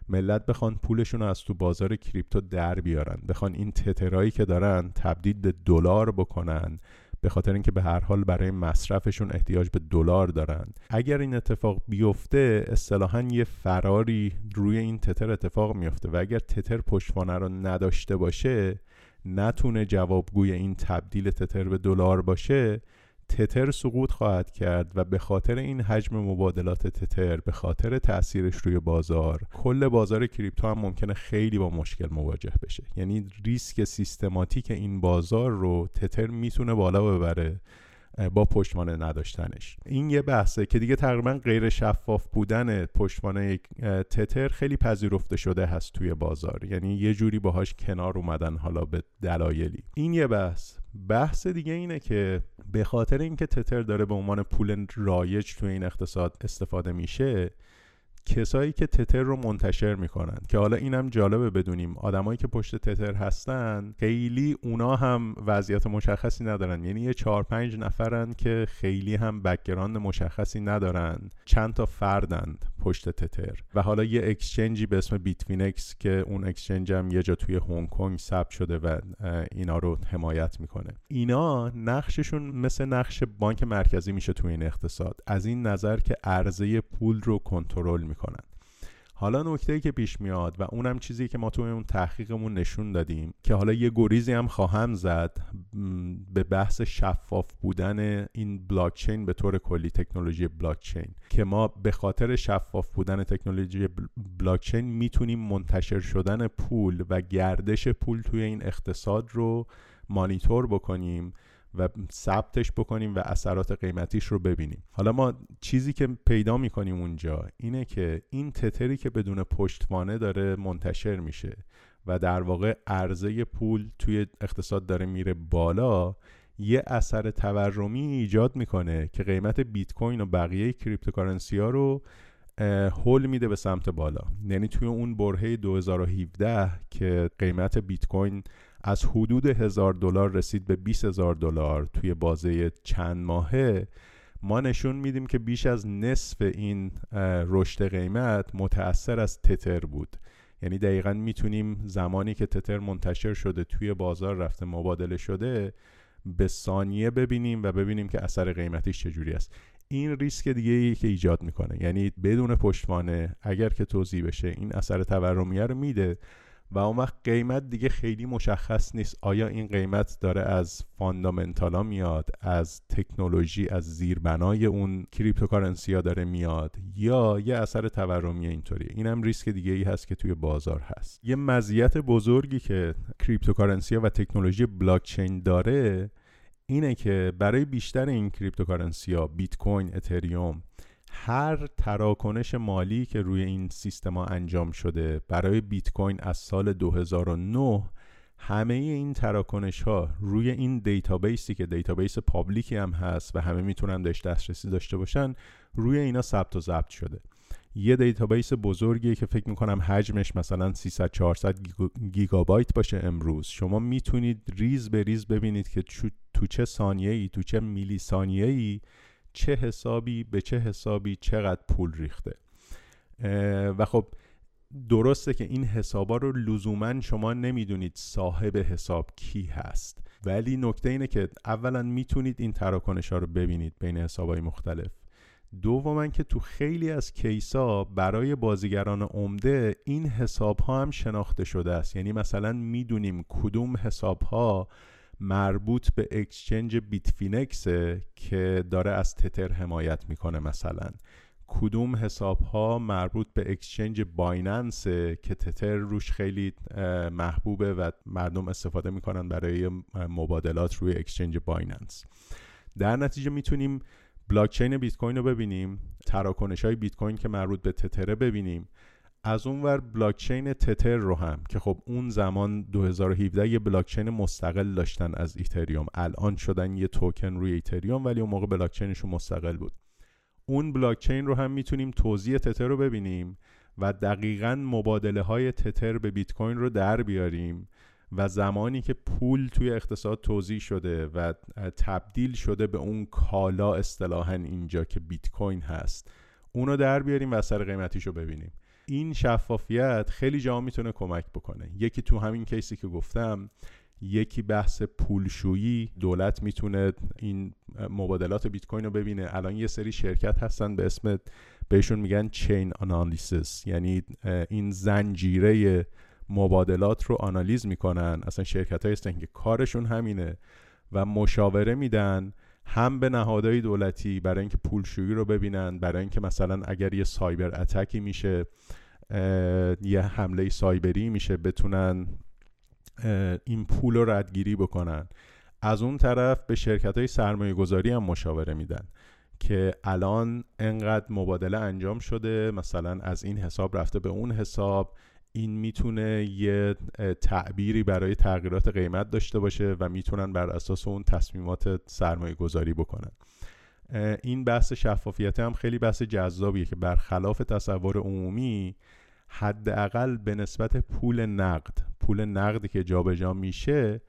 ملت بخوان پولشون رو از تو بازار کریپتو در بیارن بخوان این تترایی که دارن تبدیل به دلار بکنن به خاطر اینکه به هر حال برای مصرفشون احتیاج به دلار دارن. اگر این اتفاق بیفته اصطلاحا یه فراری روی این تتر اتفاق میفته و اگر تتر پشتوانه رو نداشته باشه نتونه جوابگوی این تبدیل تتر به دلار باشه تتر سقوط خواهد کرد و به خاطر این حجم مبادلات تتر به خاطر تاثیرش روی بازار کل بازار کریپتو هم ممکنه خیلی با مشکل مواجه بشه. یعنی ریسک سیستماتیک این بازار رو تتر می‌تونه بالا ببره با پشتوانه نداشتنش. این یه بحثه که دیگه تقریبا غیر شفاف بودن پشتوانه تتر خیلی پذیرفته شده هست توی بازار. یعنی یه جوری باهاش کنار اومدن حالا به دلایلی. این یه بحث. بحث دیگه اینه که به خاطر اینکه تتر داره به عنوان پول رایج توی این اقتصاد استفاده میشه کسایی که تتر رو منتشر می‌کنن که حالا اینم جالبه بدونیم. آدمایی که پشت تتر هستن خیلی اونا هم وضعیت مشخصی ندارن. یعنی یه چهار پنج نفرن که خیلی هم background مشخصی ندارن. چند تا فردند پشت تتر. و حالا یه exchange ی به اسم Bitfinex که اون exchange هم یه جا توی هنگ کنگ ثبت شده و اینا رو حمایت می‌کنه. اینا نقششون مثل نقش بانک مرکزی میشه توی این اقتصاد. از این نظر که عرضه پول رو کنترل می‌کنن حالا نکته ای که پیش میاد و اونم چیزی که ما تو اون تحقیقمون نشون دادیم که حالا یه گریزی هم خواهم زد به بحث شفاف بودن این بلاکچین به طور کلی تکنولوژی بلاکچین که ما به خاطر شفاف بودن تکنولوژی بلاکچین می‌تونیم منتشر شدن پول و گردش پول توی این اقتصاد رو مانیتور بکنیم و ثبتش بکنیم و اثرات قیمتیش رو ببینیم. حالا ما چیزی که پیدا می‌کنیم اونجا اینه که این تتری که بدون پشتوانه داره منتشر میشه و در واقع عرضه پول توی اقتصاد داره میره بالا یه اثر تورمی ایجاد می‌کنه که قیمت بیت کوین و بقیه cryptocurrency ها رو هول میده به سمت بالا. یعنی توی اون برهه 2017 که قیمت بیت کوین از حدود هزار دلار رسید به 20 هزار دلار توی بازه چند ماهه ما نشون میدیم که بیش از نصف این رشد قیمت متأثر از تتر بود. یعنی دقیقا می‌تونیم زمانی که تتر منتشر شده توی بازار رفته مبادله شده به ثانیه ببینیم و ببینیم که اثر قیمتیش چجوری است. این ریسک دیگه ای که ایجاد می‌کنه. یعنی بدون پشتوانه اگر که توضیح بشه این اثر تورمیه رو میده. و اون وقت قیمت دیگه خیلی مشخص نیست. آیا این قیمت داره از fundamental ا میاد از تکنولوژی از زیربنای اون cryptocurrency ها داره میاد یا یه اثر تورمی اینطوریه؟ این هم ریسک دیگه ای هست که توی بازار هست. یه مزیت بزرگی که cryptocurrency ها و تکنولوژی بلاکچین داره اینه که برای بیشتر این cryptocurrency ها بیت کوین اتریوم هر تراکنش مالی که روی این سیستما انجام شده برای بیت کوین از سال 2009 همه این تراکنش ها روی این database ی که database public ی هم هست و همه می‌تونن بهش دسترسی داشته باشن روی اینا ثبت و ضبط شده. یه database بزرگیه که فکر می‌کنم حجمش مثلا 300 400 گیگابایت باشه امروز. شما می‌تونید ریز به ریز ببینید که تو چه ثانیه ای تو چه میلی ثانیه ای چه حسابی به چه حسابی چقدر پول ریخته. و خب درسته که این حسابا رو لزوما شما نمی‌دونید صاحب حساب کی هست. ولی نکته اینه که اولا می‌تونید این تراکنش ها رو ببینید بین حسابهای مختلف. دوما که تو خیلی از کیسا برای بازیگران عمده این حساب ها هم شناخته شده است. یعنی مثلا می‌دونیم کدوم حساب ها مربوط به اکسچنج بیتفینکسه که داره از تتر حمایت می‌کنه مثلا. کدوم حساب ها مربوط به exchange بایننس که تتر روش خیلی محبوبه و مردم استفاده می‌کنن برای مبادلات روی exchange بایننس. در نتیجه می‌تونیم بلاکچین بیت کوین رو ببینیم تراکنش های بیت کوین که مربوط به تتره ببینیم. از اون ور بلاکچین تتر رو هم که خب اون زمان 2017 یه بلاکچین مستقل داشتن از ایتریوم. الان شدن یه توکن روی ایتریوم ولی اون موقع بلاکچینشون مستقل بود. اون بلاکچین رو هم می‌تونیم توضیح تتر رو ببینیم و دقیقا مبادله های تتر به بیت کوین رو در بیاریم و زمانی که پول توی اقتصاد توضیح شده و تبدیل شده به اون کالا اصطلاحا اینجا که بیت کوین هست اونو در بیاریم و اثر قیمتیش رو ببینیم. این شفافیت خیلی جا می‌تونه کمک بکنه. یکی تو همین کیسی که گفتم یکی بحث پولشویی. دولت می‌تونه این مبادلات بیت کوین رو ببینه. الان یه سری شرکت هستن به اسم بهشون میگن چین آنالیسیس یعنی این زنجیره مبادلات رو آنالیز می‌کنن. اصلا شرکت هستن که کارشون همینه و مشاوره میدن هم به نهادهای دولتی برای اینکه پولشویی رو ببینن برای اینکه مثلا اگر یه سایبر اتکی میشه یه حمله سایبری میشه بتونن این پول رو ردگیری بکنن. از اون طرف به شرکت های سرمایه گذاری هم مشاوره میدن که الان انقدر مبادله انجام شده مثلا از این حساب رفته به اون حساب. این می‌تونه یه تعبیری برای تغییرات قیمت داشته باشه و می‌تونن بر اساس اون تصمیمات سرمایه گذاری بکنن این بحث شفافیت هم خیلی بحث جذابیه که برخلاف تصور عمومی حداقل به نسبت پول نقد پول نقدی که جابجا میشه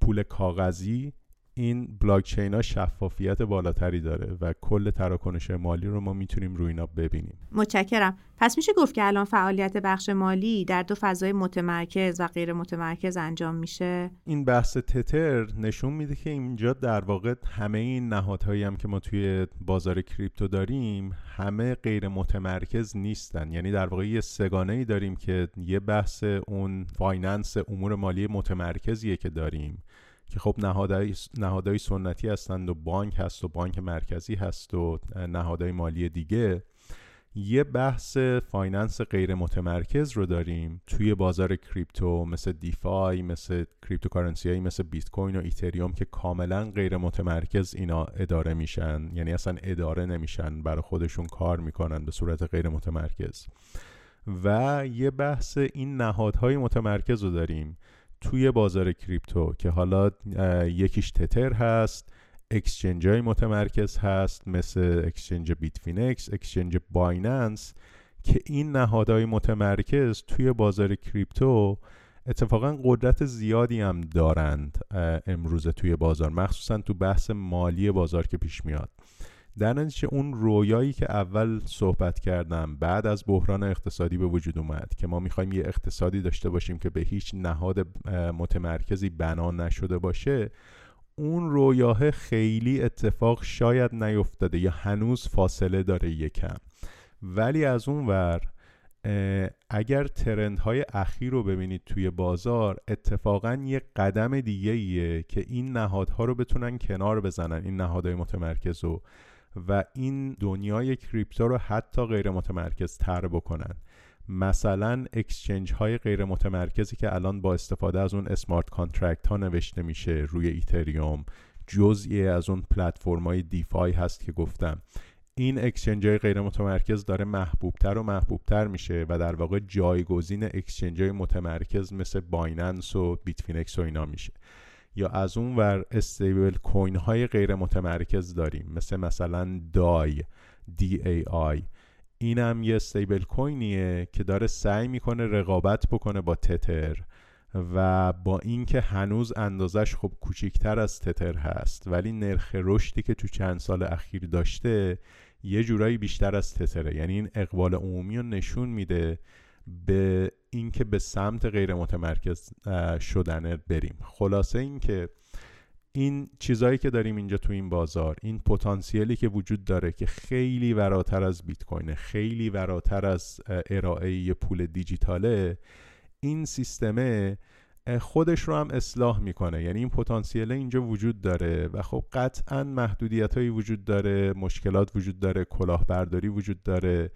پول کاغذی این بلاکچین ها شفافیت بالاتری داره و کل تراکنش مالی رو ما می‌تونیم روی اینا ببینیم. متشکرم. پس میشه گفت که الان فعالیت بخش مالی در دو فضای متمرکز و غیر متمرکز انجام میشه؟ این بحث تتر نشون میده که اینجا در واقع همه این نهادهایی هم که ما توی بازار کریپتو داریم همه غیر متمرکز نیستن. یعنی در واقع یه سه‌گانه ای داریم که یه بحث اون finance امور مالی متمرکزیه که داریم. که خب نهادهای, نهادهای سنتی هستند و بانک هست و بانک مرکزی هست و نهادهای مالی دیگه. یه بحث finance غیر متمرکز رو داریم توی بازار کریپتو مثل DeFi مثل cryptocurrency هایی مثل بیت کوین و ایتریوم که کاملا غیر متمرکز اینا اداره میشن. یعنی اصلا اداره نمیشن برای خودشون کار می‌کنن به صورت غیر متمرکز. و یه بحث این نهادهای متمرکز رو داریم. توی بازار کریپتو که حالا یکیش تتر هست exchange های متمرکز هست مثل exchange بیتفینکس exchange بایننس که این نهادهای متمرکز توی بازار کریپتو اتفاقا قدرت زیادی هم دارند امروزه توی بازار مخصوصا تو بحث مالی بازار که پیش میاد. در نتیجه اون رویایی که اول صحبت کردم بعد از بحران اقتصادی به وجود اومد که ما می‌خوایم یه اقتصادی داشته باشیم که به هیچ نهاد متمرکزی بنا نشده باشه اون رویاه خیلی اتفاق شاید نیفتاده یا هنوز فاصله داره یکم. ولی از اون ور اگر ترند های اخیر رو ببینید توی بازار اتفاقا یه قدم دیگه ایه که این نهادها رو بتونن کنار بزنن این نهادهای متمرکز رو. و این دنیای کریپتو رو حتی غیر متمرکز تر بکنن. مثلا exchange های غیر متمرکزی که الان با استفاده از اون smart contract ها نوشته میشه روی ایتریوم جزئی از اون پلتفرم های DeFi هست که گفتم. این exchange های غیر متمرکز داره محبوبتر و محبوبتر میشه و در واقع جایگزین exchange های متمرکز مثل بایننس و بیتفینکس و اینا میشه. یا از اون ور stable coin های غیر متمرکز داریم مثل مثلا دای دی ای آی. اینم یه استیبل کوینیه که داره سعی می‌کنه رقابت بکنه با تتر و با اینکه هنوز اندازش خب کوچیکتر از تتر هست ولی نرخ رشدی که تو چند سال اخیر داشته یه جورایی بیشتر از تتره. یعنی این اقبال عمومی رو نشون میده به اینکه به سمت غیر متمرکز شدن بریم. خلاصه اینکه این چیزهایی که داریم اینجا تو این بازار این پتانسیلی که وجود داره که خیلی وراتر از بیت کوین خیلی وراتر از ارائه پول دیجیتاله این سیستمه خودش رو هم اصلاح می‌کنه. یعنی این پتانسیل اینجا وجود داره و خب قطعا محدودیت هایی وجود داره مشکلات وجود داره کلاهبرداری وجود داره.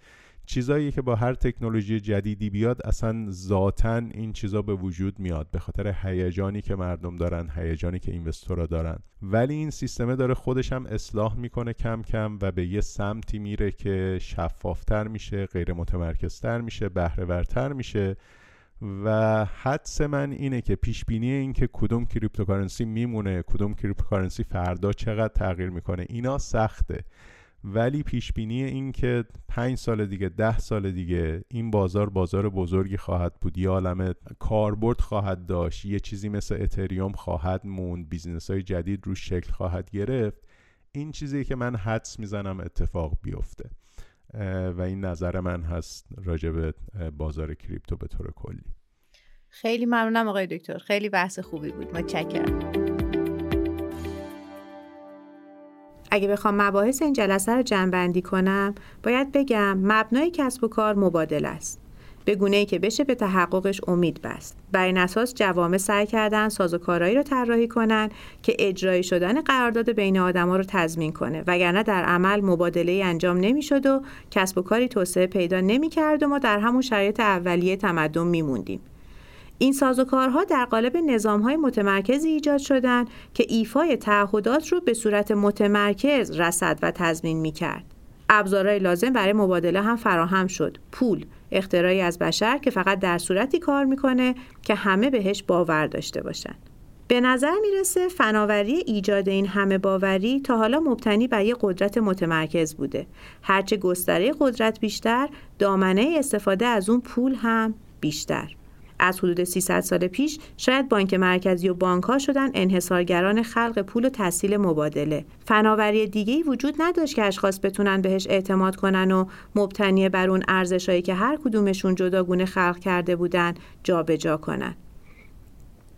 چیزایی که با هر تکنولوژی جدیدی بیاد اصلا ذاتا این چیزا به وجود میاد. به خاطر هیجانی که مردم دارن هیجانی که اینوستورا دارن. ولی این سیستمه داره خودش هم اصلاح می‌کنه کم کم و به یه سمتی میره که شفافتر میشه غیر متمرکزتر میشه بهره میشه. و حدس من اینه که پیش بینی این که کدوم cryptocurrency میمونه کدوم cryptocurrency فردا چقدر تغییر می‌کنه اینا سخته. ولی پیش بینی این که پنج سال دیگه ده سال دیگه این بازار بازار بزرگی خواهد بود. یه عالم کاربرد خواهد داشت یه چیزی مثل اتریوم خواهد موند business های جدید رو شکل خواهد گرفت. این چیزی که من حدس می‌زنم اتفاق بیفته. و این نظر من هست راجع بازار کریپتو به طور کلی. خیلی ممنونم آقای دکتر. خیلی بحث خوبی بود. متشکرم. اگه بخوام مباحث این جلسه رو جمعبندی کنم باید بگم مبنای کسب و کار مبادله است به گونه ای که بشه به تحققش امید بست. بر این اساس جوامع سعی کردن سازوکارهایی رو طراحی کنن که اجرایی شدن قرارداد بین آدما رو تضمین کنه وگرنه در عمل مبادله انجام نمی‌شد و کسب و کاری توسعه پیدا نمی‌کرد و ما در همون شرایط اولیه تمدن میموندیم. این سازوکارها در قالب نظامهای متمرکزی ایجاد شدند که ایفای تعهدات رو به صورت متمرکز رسد و تضمین می‌کرد. ابزارهای لازم برای مبادله هم فراهم شد. پول، اختراعی از بشر که فقط در صورتی کار می‌کنه که همه بهش باور داشته باشن. به نظر می‌رسه فناوری ایجاد این همه باوری تا حالا مبتنی بر یک قدرت متمرکز بوده. هرچه گستره قدرت بیشتر، دامنه استفاده از اون پول هم بیشتر. از حدود 300 سال پیش شاید بانک مرکزی و بانک ها شدن انحصارگران خلق پول و تسهیل مبادله. فناوری دیگه وجود نداشت که اشخاص بتونن بهش اعتماد کنن و مبتنی بر اون ارزشایی که هر کدومشون جداگونه خلق کرده بودن جابجا جا کنن.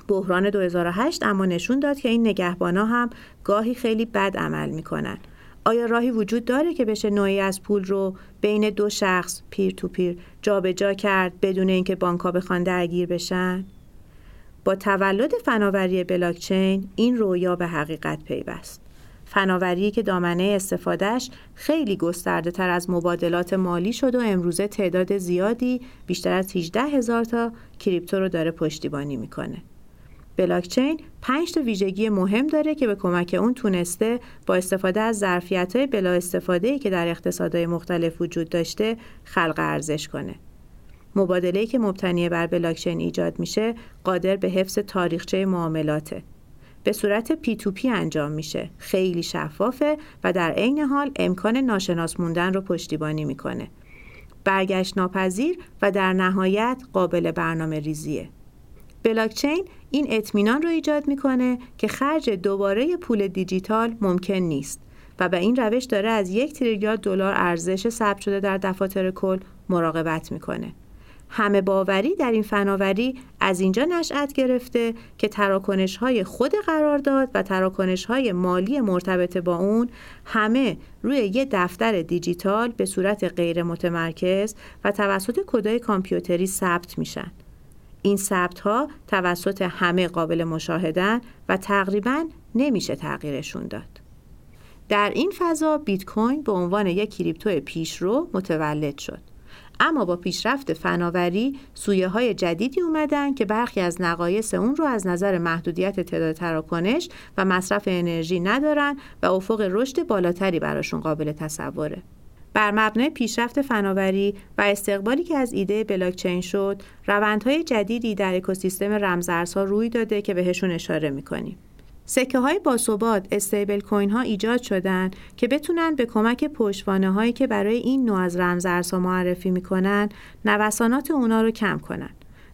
بحران 2008 اما نشون داد که این نگهبانا هم گاهی خیلی بد عمل می‌کنن. آیا راهی وجود داره که بشه نوعی از پول رو بین دو شخص پیر تو پیر جابجا کرد بدون اینکه بانکها بخوان درگیر بشن؟ با تولد فناوری بلاکچین این رویا به حقیقت پیوست. فناوری که دامنه استفادهش خیلی گسترده تر از مبادلات مالی شد و امروزه تعداد زیادی بیشتر از 18 هزار تا کریپتو رو داره پشتیبانی می‌کنه. بلاکچین پنج تا ویژگی مهم داره که به کمک اون تونسته با استفاده از ظرفیت های بلا استفاده که در اقتصادهای مختلف وجود داشته خلق ارزش کنه. مبادله که مبتنی بر بلاکچین ایجاد میشه قادر به حفظ تاریخچه معاملاته. به صورت پی تو پی انجام میشه. خیلی شفافه و در عین حال امکان ناشناس موندن رو پشتیبانی می‌کنه. برگشت ناپذیر و در نهایت قابل برنامه ریزیه. بلاکچین این اطمینان رو ایجاد می‌کنه که خرج دوباره پول دیجیتال ممکن نیست و به این روش داره از یک تریلیارد دلار ارزش ثبت شده در دفاتر کل مراقبت می‌کنه. همه باوری در این فناوری از اینجا نشأت گرفته که تراکنش های خود قرارداد و تراکنش های مالی مرتبط با اون همه روی یه دفتر دیجیتال به صورت غیر متمرکز و توسط کدای کامپیوتری ثبت میشن. این ثبت ها توسط همه قابل مشاهدن و تقریبا نمیشه تغییرشون داد. در این فضا بیت کوین به عنوان یک کریپتو پیشرو متولد شد. اما با پیشرفت فناوری سویه های جدیدی اومدن که برخی از نقایص اون رو از نظر محدودیت تعداد تراکنش و مصرف انرژی ندارن و افق رشد بالاتری براشون قابل تصوره. بر مبنای پیشرفت فناوری و استقبالی که از ایده بلاکچین شد، روندهای جدیدی در اکوسیستم رمزارزها روی داده که بهشون اشاره می‌کنیم. سکه های باثبات استیبل کوین ها ایجاد شدن که بتونن به کمک پشتوانه هایی که برای این نوع از رمزارزها معرفی می‌کنن نوسانات اونا رو کم کنن.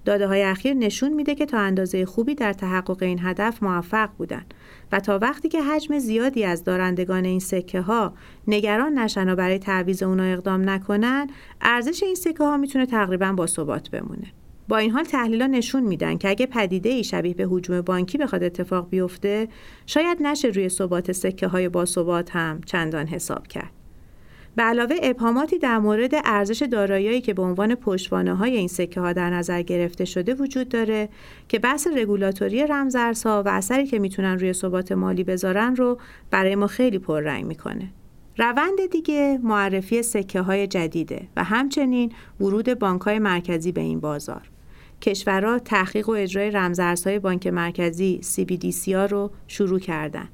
داده های اخیر نشون میده که تا اندازه خوبی در تحقق این هدف موفق بودن و تا وقتی که حجم زیادی از دارندگان این سکه ها نگران نشن و برای تعویض اونا اقدام نکنن ارزش این سکه ها می‌تونه تقریبا با ثبات بمونه. با این حال تحلیل نشون میدن که اگه پدیده ای شبیه به حجوم بانکی بخواد اتفاق بیفته شاید نشه روی ثبات سکه های با ثبات هم چندان حساب کرد. به علاوه ابهاماتی در مورد ارزش داراییایی که به عنوان پشتوانه های این سکه ها در نظر گرفته شده وجود داره که بحث رگولاتوری رمزارزها و اثری که می‌تونن روی ثبات مالی بذارن رو برای ما خیلی پررنگ می‌کنه. روند دیگه معرفی سکه های جدیده و همچنین ورود بانک های مرکزی به این بازار. کشورها تحقیق و اجرای رمزارزهای بانک مرکزی CBDC ها رو شروع کردن.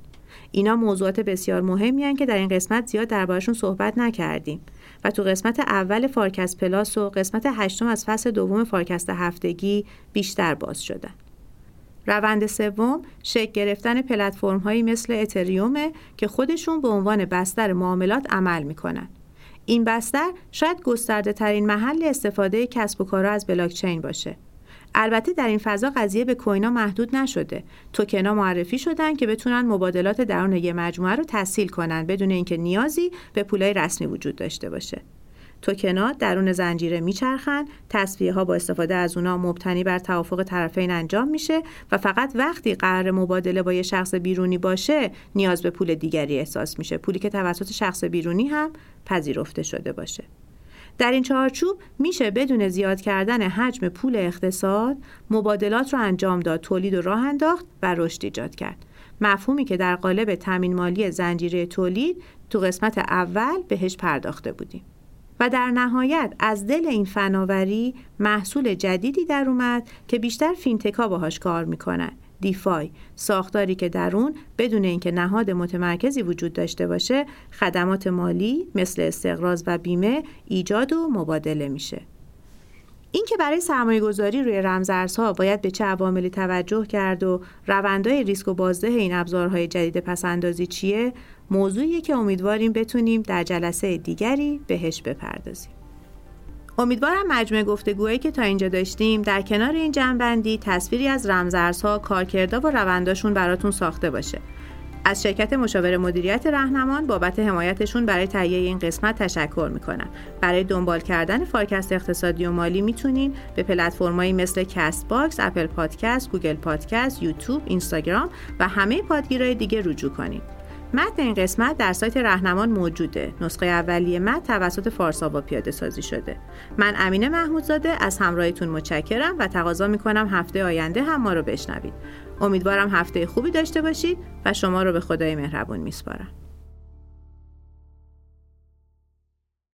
اینا موضوعات بسیار مهمی هن که در این قسمت زیاد دربارشون صحبت نکردیم و تو قسمت اول فارکست پلاس و قسمت هشتم از فصل دوم فارکست هفتگی بیشتر باز شدن. روند سوم شکل گرفتن پلتفرم هایی مثل اتریومه که خودشون به عنوان بستر معاملات عمل می‌کنن. این بستر شاید گسترده ترین محل استفاده کسب و کارها از بلاکچین باشه. البته در این فضا قضیه به کوینا محدود نشده. توکنا معرفی شدن که بتونن مبادلات درون یه مجموعه رو تسهیل کنن بدون اینکه نیازی به پولای رسمی وجود داشته باشه. توکنا درون زنجیره میچرخن تصفیه ها با استفاده از اونا مبتنی بر توافق طرفین انجام میشه و فقط وقتی قرار مبادله با یه شخص بیرونی باشه نیاز به پول دیگری احساس میشه. پولی که توسط شخص بیرونی هم پذیرفته شده باشه. در این چارچوب میشه بدون زیاد کردن حجم پول اقتصاد مبادلات رو انجام داد تولید و راه انداخت و رشد ایجاد کرد. مفهومی که در قالب تامین مالی زنجیره تولید تو قسمت اول بهش پرداخته بودیم. و در نهایت از دل این فناوری محصول جدیدی در اومد که بیشتر فینتکا باهاش کار می‌کنن. دیفای. ساختاری که در اون بدون اینکه نهاد متمرکزی وجود داشته باشه خدمات مالی مثل استقراض و بیمه ایجاد و مبادله میشه. اینکه برای سرمایه گذاری روی رمزارزها باید به چه عواملی توجه کرد و روندهای ریسک و بازده این ابزارهای جدید پسندازی چیه؟ موضوعیه که امیدواریم بتونیم در جلسه دیگری بهش بپردازیم. امیدوارم مجموعه گفتگوهایی که تا اینجا داشتیم در کنار این جنبندی تصویری از رمزارزها کارکردا و رونداشون براتون ساخته باشه از شرکت مشاور مدیریت رهنمان بابت حمایتشون برای تهیه این قسمت تشکر می‌کنم برای دنبال کردن فارکست اقتصادی و مالی می‌تونین به پلتفرمایی مثل کست باکس، اپل پادکست، گوگل پادکست، یوتیوب، اینستاگرام و همه پادگیرهای دیگه رجوع کنید. متن این قسمت در سایت رهنمان موجوده. نسخه اولیه متن توسط فارساوا پیاده سازی شده. من امینه محمودزاده از همراهیتون متشکرم و تقاضا می‌کنم هفته آینده هم ما رو بشنوید. امیدوارم هفته خوبی داشته باشید و شما رو به خدای مهربون میسپارم.